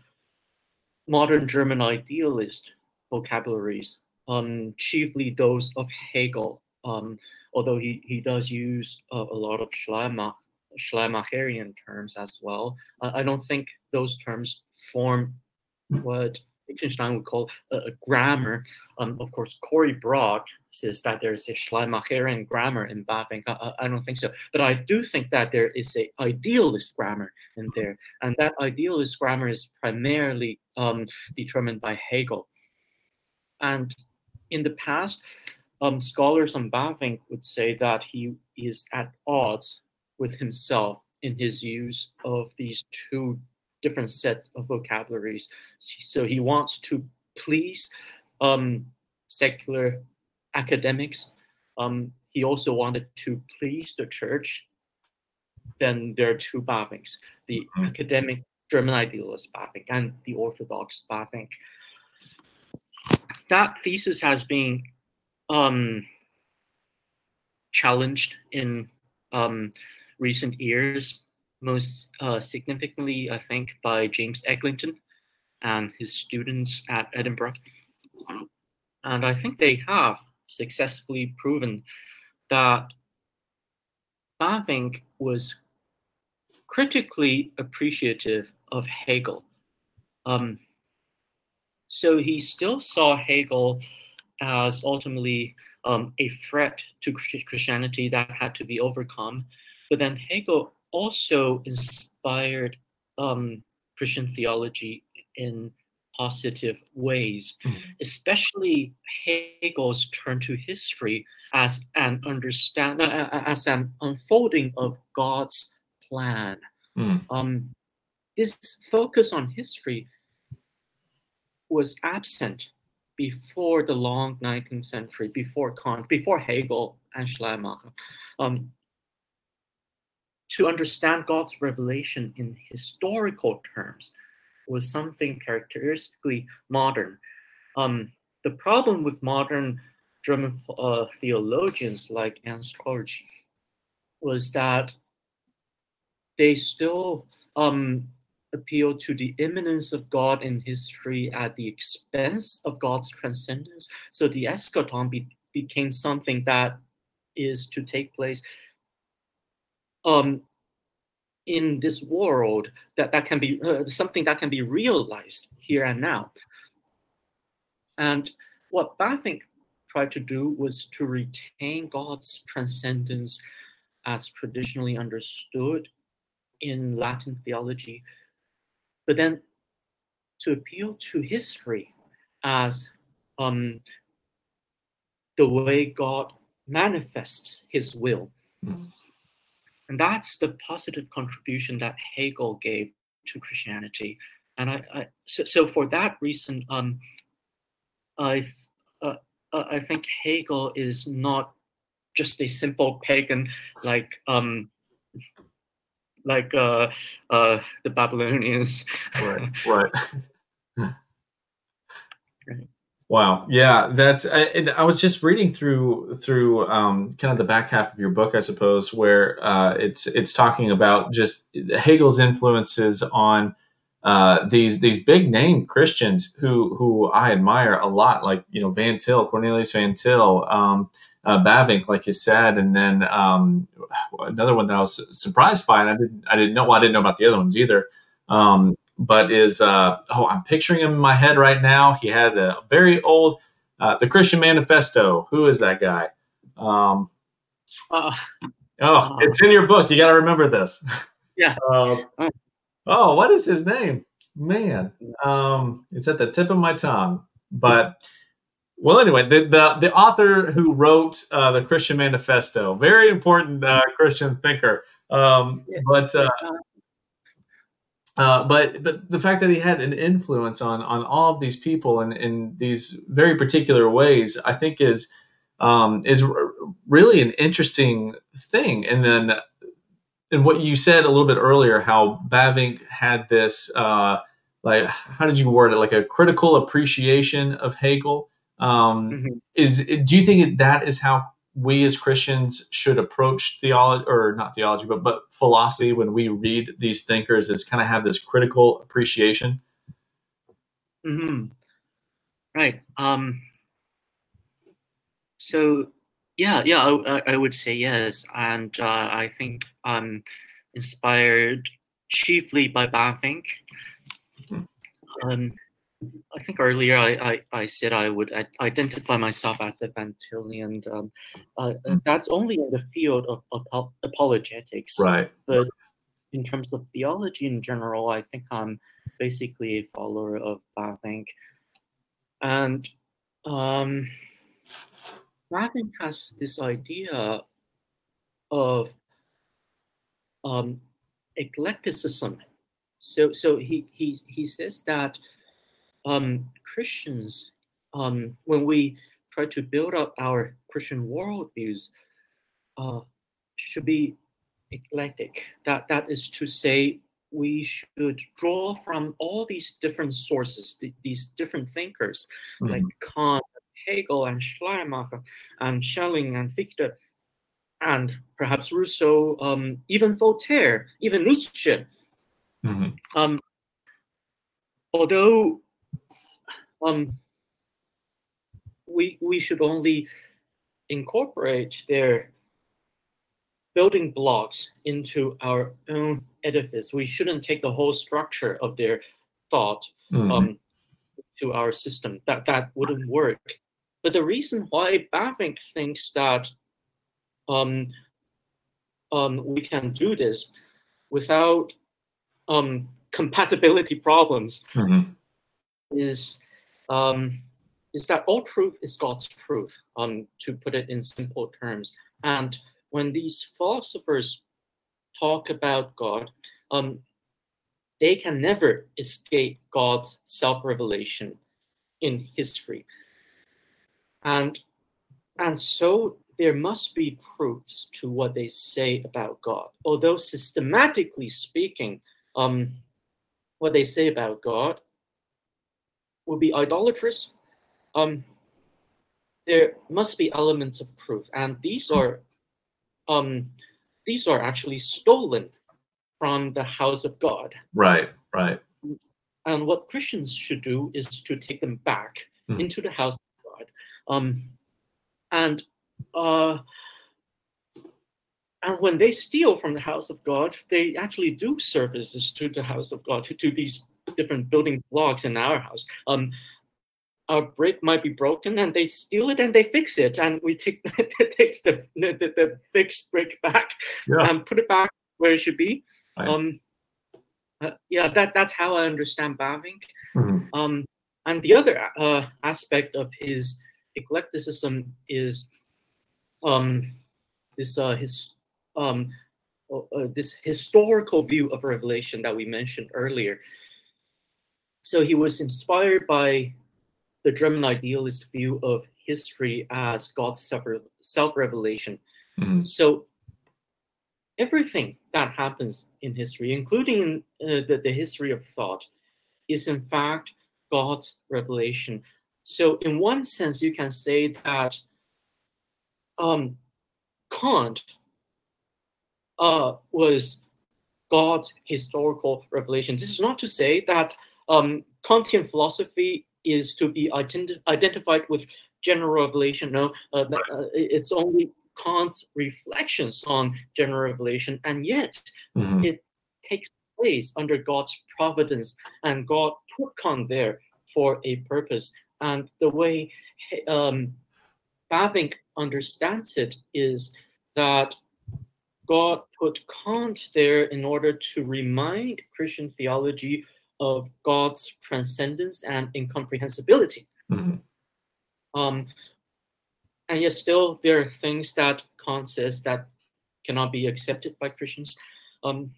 modern German idealist vocabularies, um, chiefly those of Hegel, um, although he, he does use a, a lot of Schleiermach, Schleiermacherian terms as well. I don't think those terms form what Wittgenstein would call a, a grammar. Um, of course, Cory Brock says that there is a Schleiermacherian grammar in Bavinck. I, I, don't think so, but I do think that there is a idealist grammar in there, and that idealist grammar is primarily um, determined by Hegel. And in the past, um, scholars on Bavinck would say that he is at odds with himself in his use of these two different sets of vocabularies. So he wants to please um, secular academics. Um, he also wanted to please the church. Then there are two Bavincks, the mm-hmm. academic German idealist Bavinck and the Orthodox Bavinck. That thesis has been um, challenged in um, recent years most uh, significantly, I think, by James Eglinton and his students at Edinburgh. and I think they have successfully proven that Bavinck was critically appreciative of Hegel. Um, so he still saw Hegel as ultimately um, a threat to Christianity that had to be overcome. But then Hegel also inspired um, Christian theology in positive ways, mm-hmm. especially Hegel's turn to history as an understand uh, uh, as an unfolding of God's plan. Mm. Um, this focus on history was absent before the long 19th century, before Kant, before Hegel and Schleiermacher. Um, to understand God's revelation in historical terms was something characteristically modern. Um, the problem with modern German uh, theologians like Ernst Korgy was that they still um, appeal to the immanence of God in history at the expense of God's transcendence. So the eschaton be, became something that is to take place um, in this world that, that can be uh, something that can be realized here and now. And what Bavinck tried to do was to retain God's transcendence as traditionally understood in Latin theology, but then to appeal to history as um, the way God manifests his will. Mm-hmm. And that's the positive contribution that Hegel gave to Christianity. And I, I so, so, for that reason, um, I, uh, uh, I think Hegel is not just a simple pagan like um, like uh, uh, the Babylonians. right. Right. Wow. Yeah, that's. I, I, was just reading through through um, kind of the back half of your book, I suppose, where uh, it's it's talking about just Hegel's influences on uh, these these big name Christians who who I admire a lot, like you know Van Til, Cornelius Van Til, um, uh, Bavinck, like you said, and then um, another one that I was surprised by, and I didn't I didn't know I didn't know about the other ones either. Um, but is uh, oh I'm picturing him in my head right now. He had a very old uh, the Christian Manifesto. Who is that guy? Um, uh, oh, uh, it's in your book. You got to remember this. Yeah. Um, oh, what is his name? Man, um, it's at the tip of my tongue. But well, anyway, the the, the author who wrote uh, the Christian Manifesto, very important uh, Christian thinker. Um, but uh, but but the fact that he had an influence on on all of these people in, in these very particular ways, I think is um, is r- really an interesting thing. And then, and what you said a little bit earlier, how Bavinck had this uh, like how did you word it like a critical appreciation of Hegel. Um, mm-hmm. Is do you think that is how we as Christians should approach theology or not theology, but but philosophy when we read these thinkers is kind of have this critical appreciation. Hmm. Right. Um. So yeah, yeah, I, I would say yes, and uh, I think I'm inspired chiefly by Bavinck. Hmm. Um, I think earlier I, I, I said I would identify myself as a Van Um, uh, uh, mm. that's only in the field of, of, apologetics. Right. But in terms of theology in general, I think I'm basically a follower of Bavinck. And um, Bavinck has this idea of um, eclecticism. So, so he, he, he says that um, Christians, um, when we try to build up our Christian worldviews, uh, should be eclectic. That that is to say, we should draw from all these different sources, th- these different thinkers, mm-hmm. like Kant, Hegel, and Schleiermacher, and Schelling, and Fichte, and perhaps Rousseau, um, even Voltaire, even Nietzsche. Mm-hmm. Um, although um, we we should only incorporate their building blocks into our own edifice. We shouldn't take the whole structure of their thought Mhm. um, to our system. That that wouldn't work. But the reason why Bavinck thinks that um, um, we can do this without um, compatibility problems Mhm. is um, is that all truth is God's truth, um, to put it in simple terms. And when these philosophers talk about God, um, they can never escape God's self-revelation in history. And and so there must be proofs to what they say about God. Although systematically speaking, um, what they say about God would be idolatrous. Um, there must be elements of proof, and these are um, these are actually stolen from the house of God. Right, right. And what Christians should do is to take them back Mhm. into the house of God. Um, and uh, and when they steal from the house of God, they actually do services to the house of God, to, to these different building blocks in our house. Um, our brick might be broken, and they steal it and they fix it, and we take takes the, the the fixed brick back Yeah. and put it back where it should be. Right. Um, uh, yeah, that that's how I understand Bavinck. Mhm. Um, and the other uh, aspect of his eclecticism is um, this uh, his um, uh, uh, this historical view of revelation that we mentioned earlier. So he was inspired by the German idealist view of history as God's self revelation. Mhm. So everything that happens in history, including uh, the, the history of thought, is in fact God's revelation. So, in one sense, you can say that um, Kant uh, was God's historical revelation. This is not to say that um, Kantian philosophy is to be identi- identified with general revelation. No, uh, uh, it's only Kant's reflections on general revelation, and yet Mhm. it takes place under God's providence, and God put Kant there for a purpose. And the way um, Bavinck understands it is that God put Kant there in order to remind Christian theology of God's transcendence and incomprehensibility. Mhm. Um, and yet, still, there are things that Kant says that cannot be accepted by Christians. Um,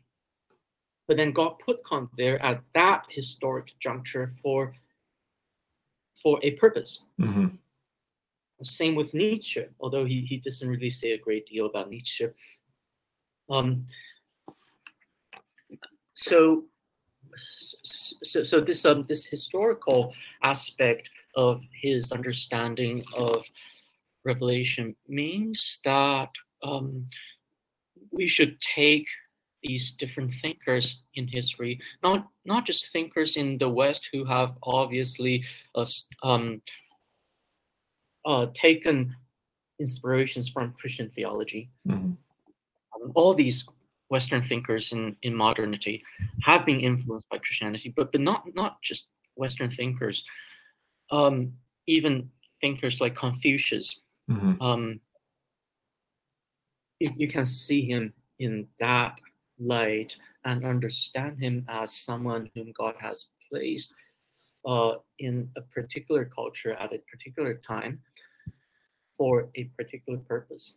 but then God put Kant there at that historic juncture for for a purpose. Mhm. Same with Nietzsche, although he, he doesn't really say a great deal about Nietzsche. Um, so, so, so this um this historical aspect of his understanding of revelation means that um, we should take these different thinkers in history, not not just thinkers in the West who have obviously uh, um, uh, taken inspirations from Christian theology. Mhm. Um, all these Western thinkers in, in modernity have been influenced by Christianity, but but not not just Western thinkers. Um, even thinkers like Confucius, Mhm. um, you, you can see him in that light and understand him as someone whom God has placed uh, in a particular culture at a particular time for a particular purpose.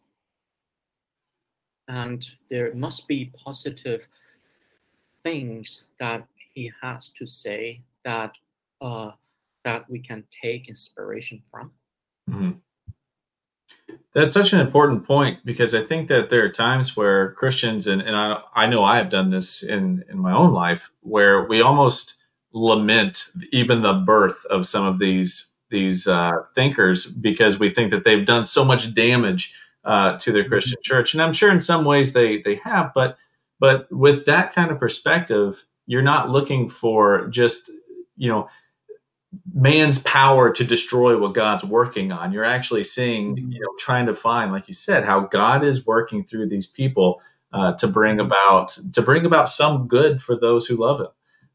And there must be positive things that he has to say that uh, that we can take inspiration from. Mhm. That's such an important point because I think that there are times where Christians, and, and I, I know I have done this in, in my own life, where we almost lament even the birth of some of these these uh, thinkers because we think that they've done so much damage uh, to the Christian church, and I'm sure in some ways they they have, but but with that kind of perspective, you're not looking for just you know man's power to destroy what God's working on. You're actually seeing, Mm-hmm. you know, trying to find, like you said, how God is working through these people uh, to bring about to bring about some good for those who love Him.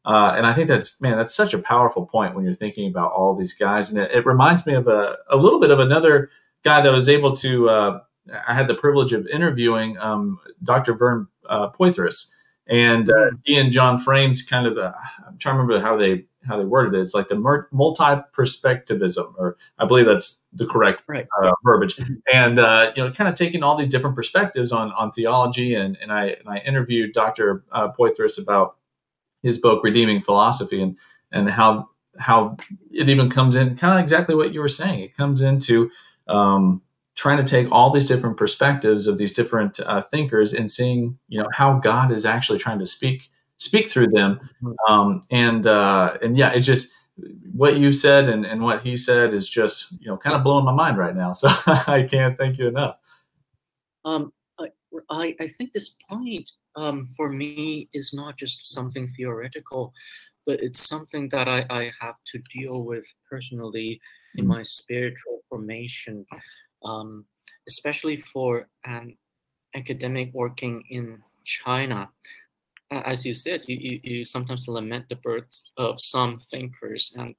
Uh, and I think that's man, that's such a powerful point when you're thinking about all these guys. And it, it reminds me of a, a little bit of another guy that was able to. Uh, I had the privilege of interviewing um, Dr. Vern uh, Poythress, and uh, he and John Frame's kind of. Uh, I'm trying to remember how they how they worded it. It's like the multi perspectivism, or I believe that's the correct Right. uh, verbiage. And uh, you know, kind of taking all these different perspectives on on theology. And and I and I interviewed Dr. Uh, Poythress about his book Redeeming Philosophy and and how how it even comes in kind of exactly what you were saying. It comes into um, trying to take all these different perspectives of these different uh, thinkers and seeing you know how God is actually trying to speak speak through them. Um, and uh, and yeah, it's just what you said and, and what he said is just you know kind of blowing my mind right now. So I can't thank you enough. Um, I, I, I think this point um, for me is not just something theoretical, but it's something that I, I have to deal with personally in Mm. my spiritual formation, um, especially for an academic working in China. As you said, you, you, you sometimes lament the birth of some thinkers, and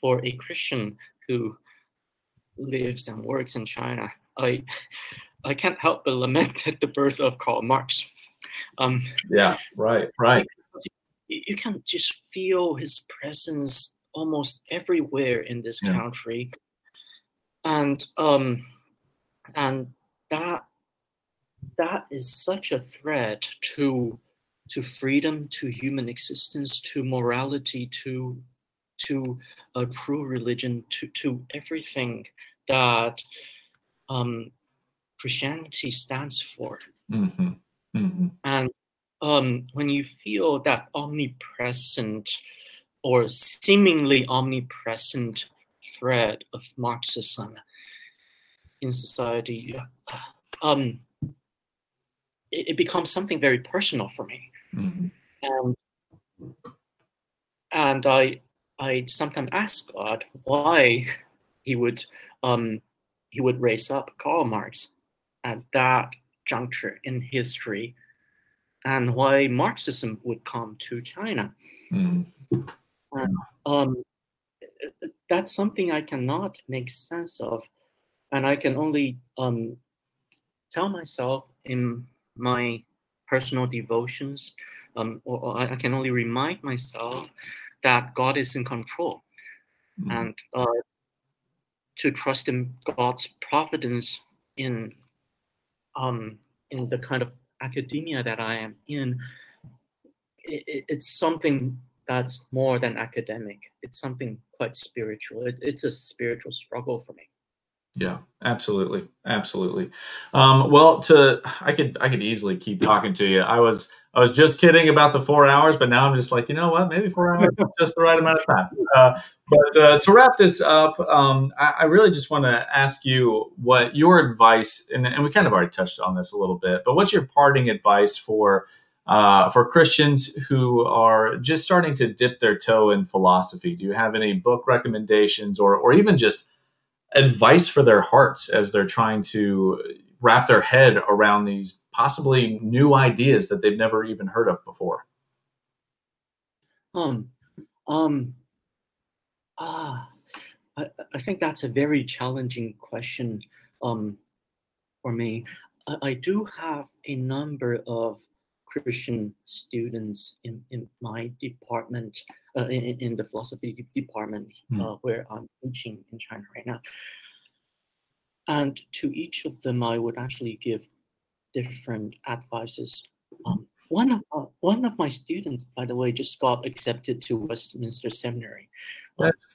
for a Christian who lives and works in China, I I can't help but lament at the birth of Karl Marx. Um, Yeah, right, right. you you can just feel his presence almost everywhere in this Yeah. country, and um, and that that is such a threat to to freedom, to human existence, to morality, to to a true religion, to to everything that um, Christianity stands for. hmm hmm And um, when you feel that omnipresent or seemingly omnipresent thread of Marxism in society, uh, um, it, it becomes something very personal for me. hmm And and I I sometimes ask God why he would um, he would raise up Karl Marx at that juncture in history, and why Marxism would come to China. hmm Um, that's something I cannot make sense of, and I can only um, tell myself in my personal devotions, um, or, or I can only remind myself that God is in control Mm-hmm. and uh, to trust in God's providence in um, in the kind of academia that I am in. It- it's something that's more than academic. It's something quite spiritual. It, it's a spiritual struggle for me. Yeah, absolutely, absolutely. Um, well, to I could I could easily keep talking to you. I was I was just kidding about the four hours, but now I'm just like, you know what? Maybe four hours is just the right amount of time. Uh, but uh, to wrap this up, um, I, I really just want to ask you what your advice, and, and we kind of already touched on this a little bit, but what's your parting advice for uh, for Christians who are just starting to dip their toe in philosophy? Do you have any book recommendations, or or even just advice for their hearts as they're trying to wrap their head around these possibly new ideas that they've never even heard of before? Um, um, ah, I, I think that's a very challenging question um, for me. I, I do have a number of Christian students in, in my department, uh, in, in- the philosophy department Hmm. uh, where I'm teaching in China right now. And to each of them, I would actually give different advices. Um, one of uh, one of my students, by the way, just got accepted to Westminster Seminary.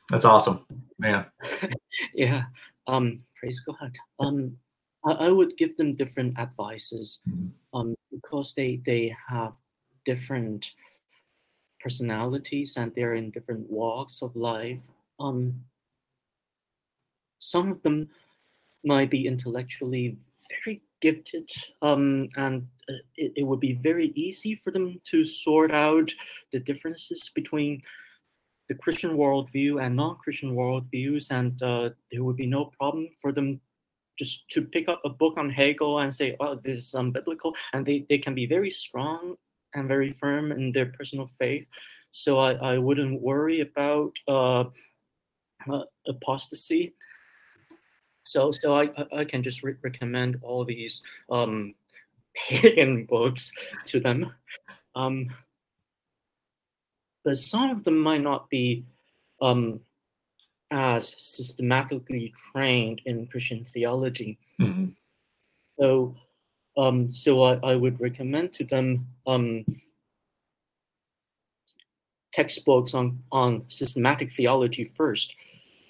That's awesome, man. Yeah, um, praise God. Um, I, I would give them different advices, Mhm. um, because they they have different personalities and they're in different walks of life. Um, some of them might be intellectually very gifted, um, and uh, it, it would be very easy for them to sort out the differences between the Christian worldview and non-Christian worldviews, and uh, there would be no problem for them just to pick up a book on Hegel and say, "Oh, this is unbiblical," and they, they can be very strong and very firm in their personal faith. So I, I wouldn't worry about uh, uh, apostasy. So so I, I can just re- recommend all these um, pagan books to them. Um, but some of them might not be um, as systematically trained in Christian theology. Mm-hmm. So, um, so I, I, would recommend to them um, textbooks on on systematic theology first,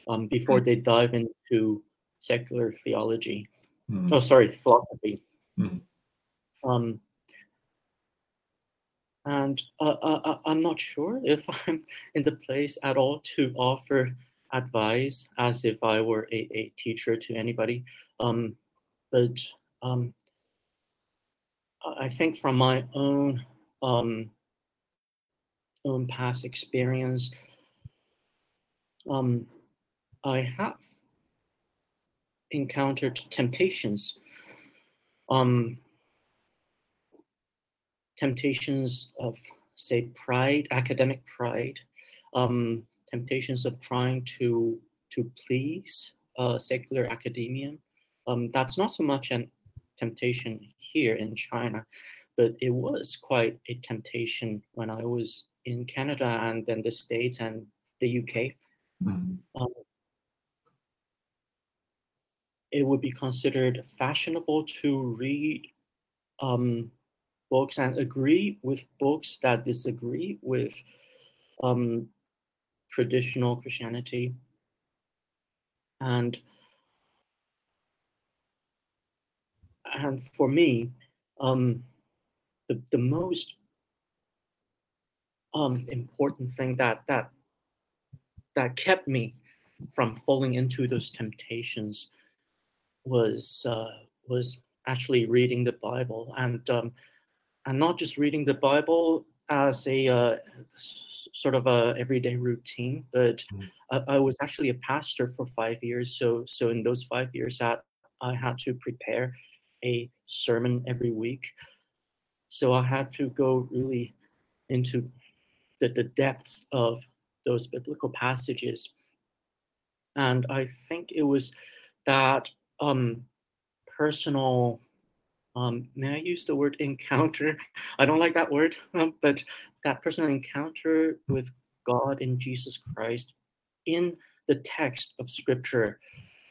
um, before mm-hmm. they dive into secular theology. Mm-hmm. Oh, sorry, philosophy. Mm-hmm. Um, and uh, uh, uh I'm not sure if I'm in the place at all to offer advice as if I were a, a teacher to anybody. Um, but um, I think from my own um, own past experience, um, I have encountered temptations. Um, temptations of, say, pride, academic pride, um, temptations of trying to to please uh, secular academia. Um, that's not so much a temptation here in China, but it was quite a temptation when I was in Canada and then the States and the UK. Mm-hmm. Um, it would be considered fashionable to read um, books and agree with books that disagree with um, traditional Christianity. And and for me, um, the, the most um, important thing that that that kept me from falling into those temptations was uh, was actually reading the Bible and um, and not just reading the Bible as a uh, sort of a everyday routine, but mm. I, I, was actually a pastor for five years. So so in those five years, that I had to prepare a sermon every week. So I had to go really into the, the depths of those biblical passages. And I think it was that um, personal um, may I use the word encounter? I don't like that word, um, but that personal encounter with God in Jesus Christ in the text of Scripture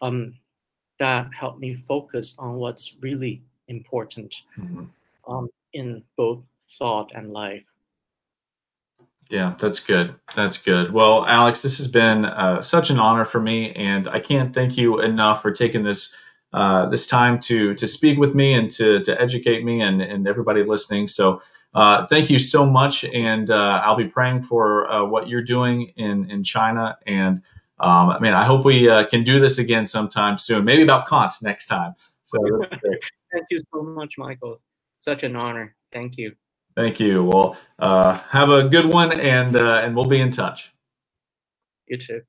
um, that helped me focus on what's really important mm-hmm. um, in both thought and life. Yeah, that's good. That's good. Well, Alex, this has been uh, such an honor for me, and I can't thank you enough for taking this uh, this time to to speak with me and to to educate me and and everybody listening. So. Uh, thank you so much, and uh, I'll be praying for uh, what you're doing in in China. And um, I mean, I hope we uh, can do this again sometime soon. Maybe about Kant next time. So thank you so much, Michael. Such an honor. Thank you. Thank you. Well, uh, have a good one, and and we'll be in touch. You too.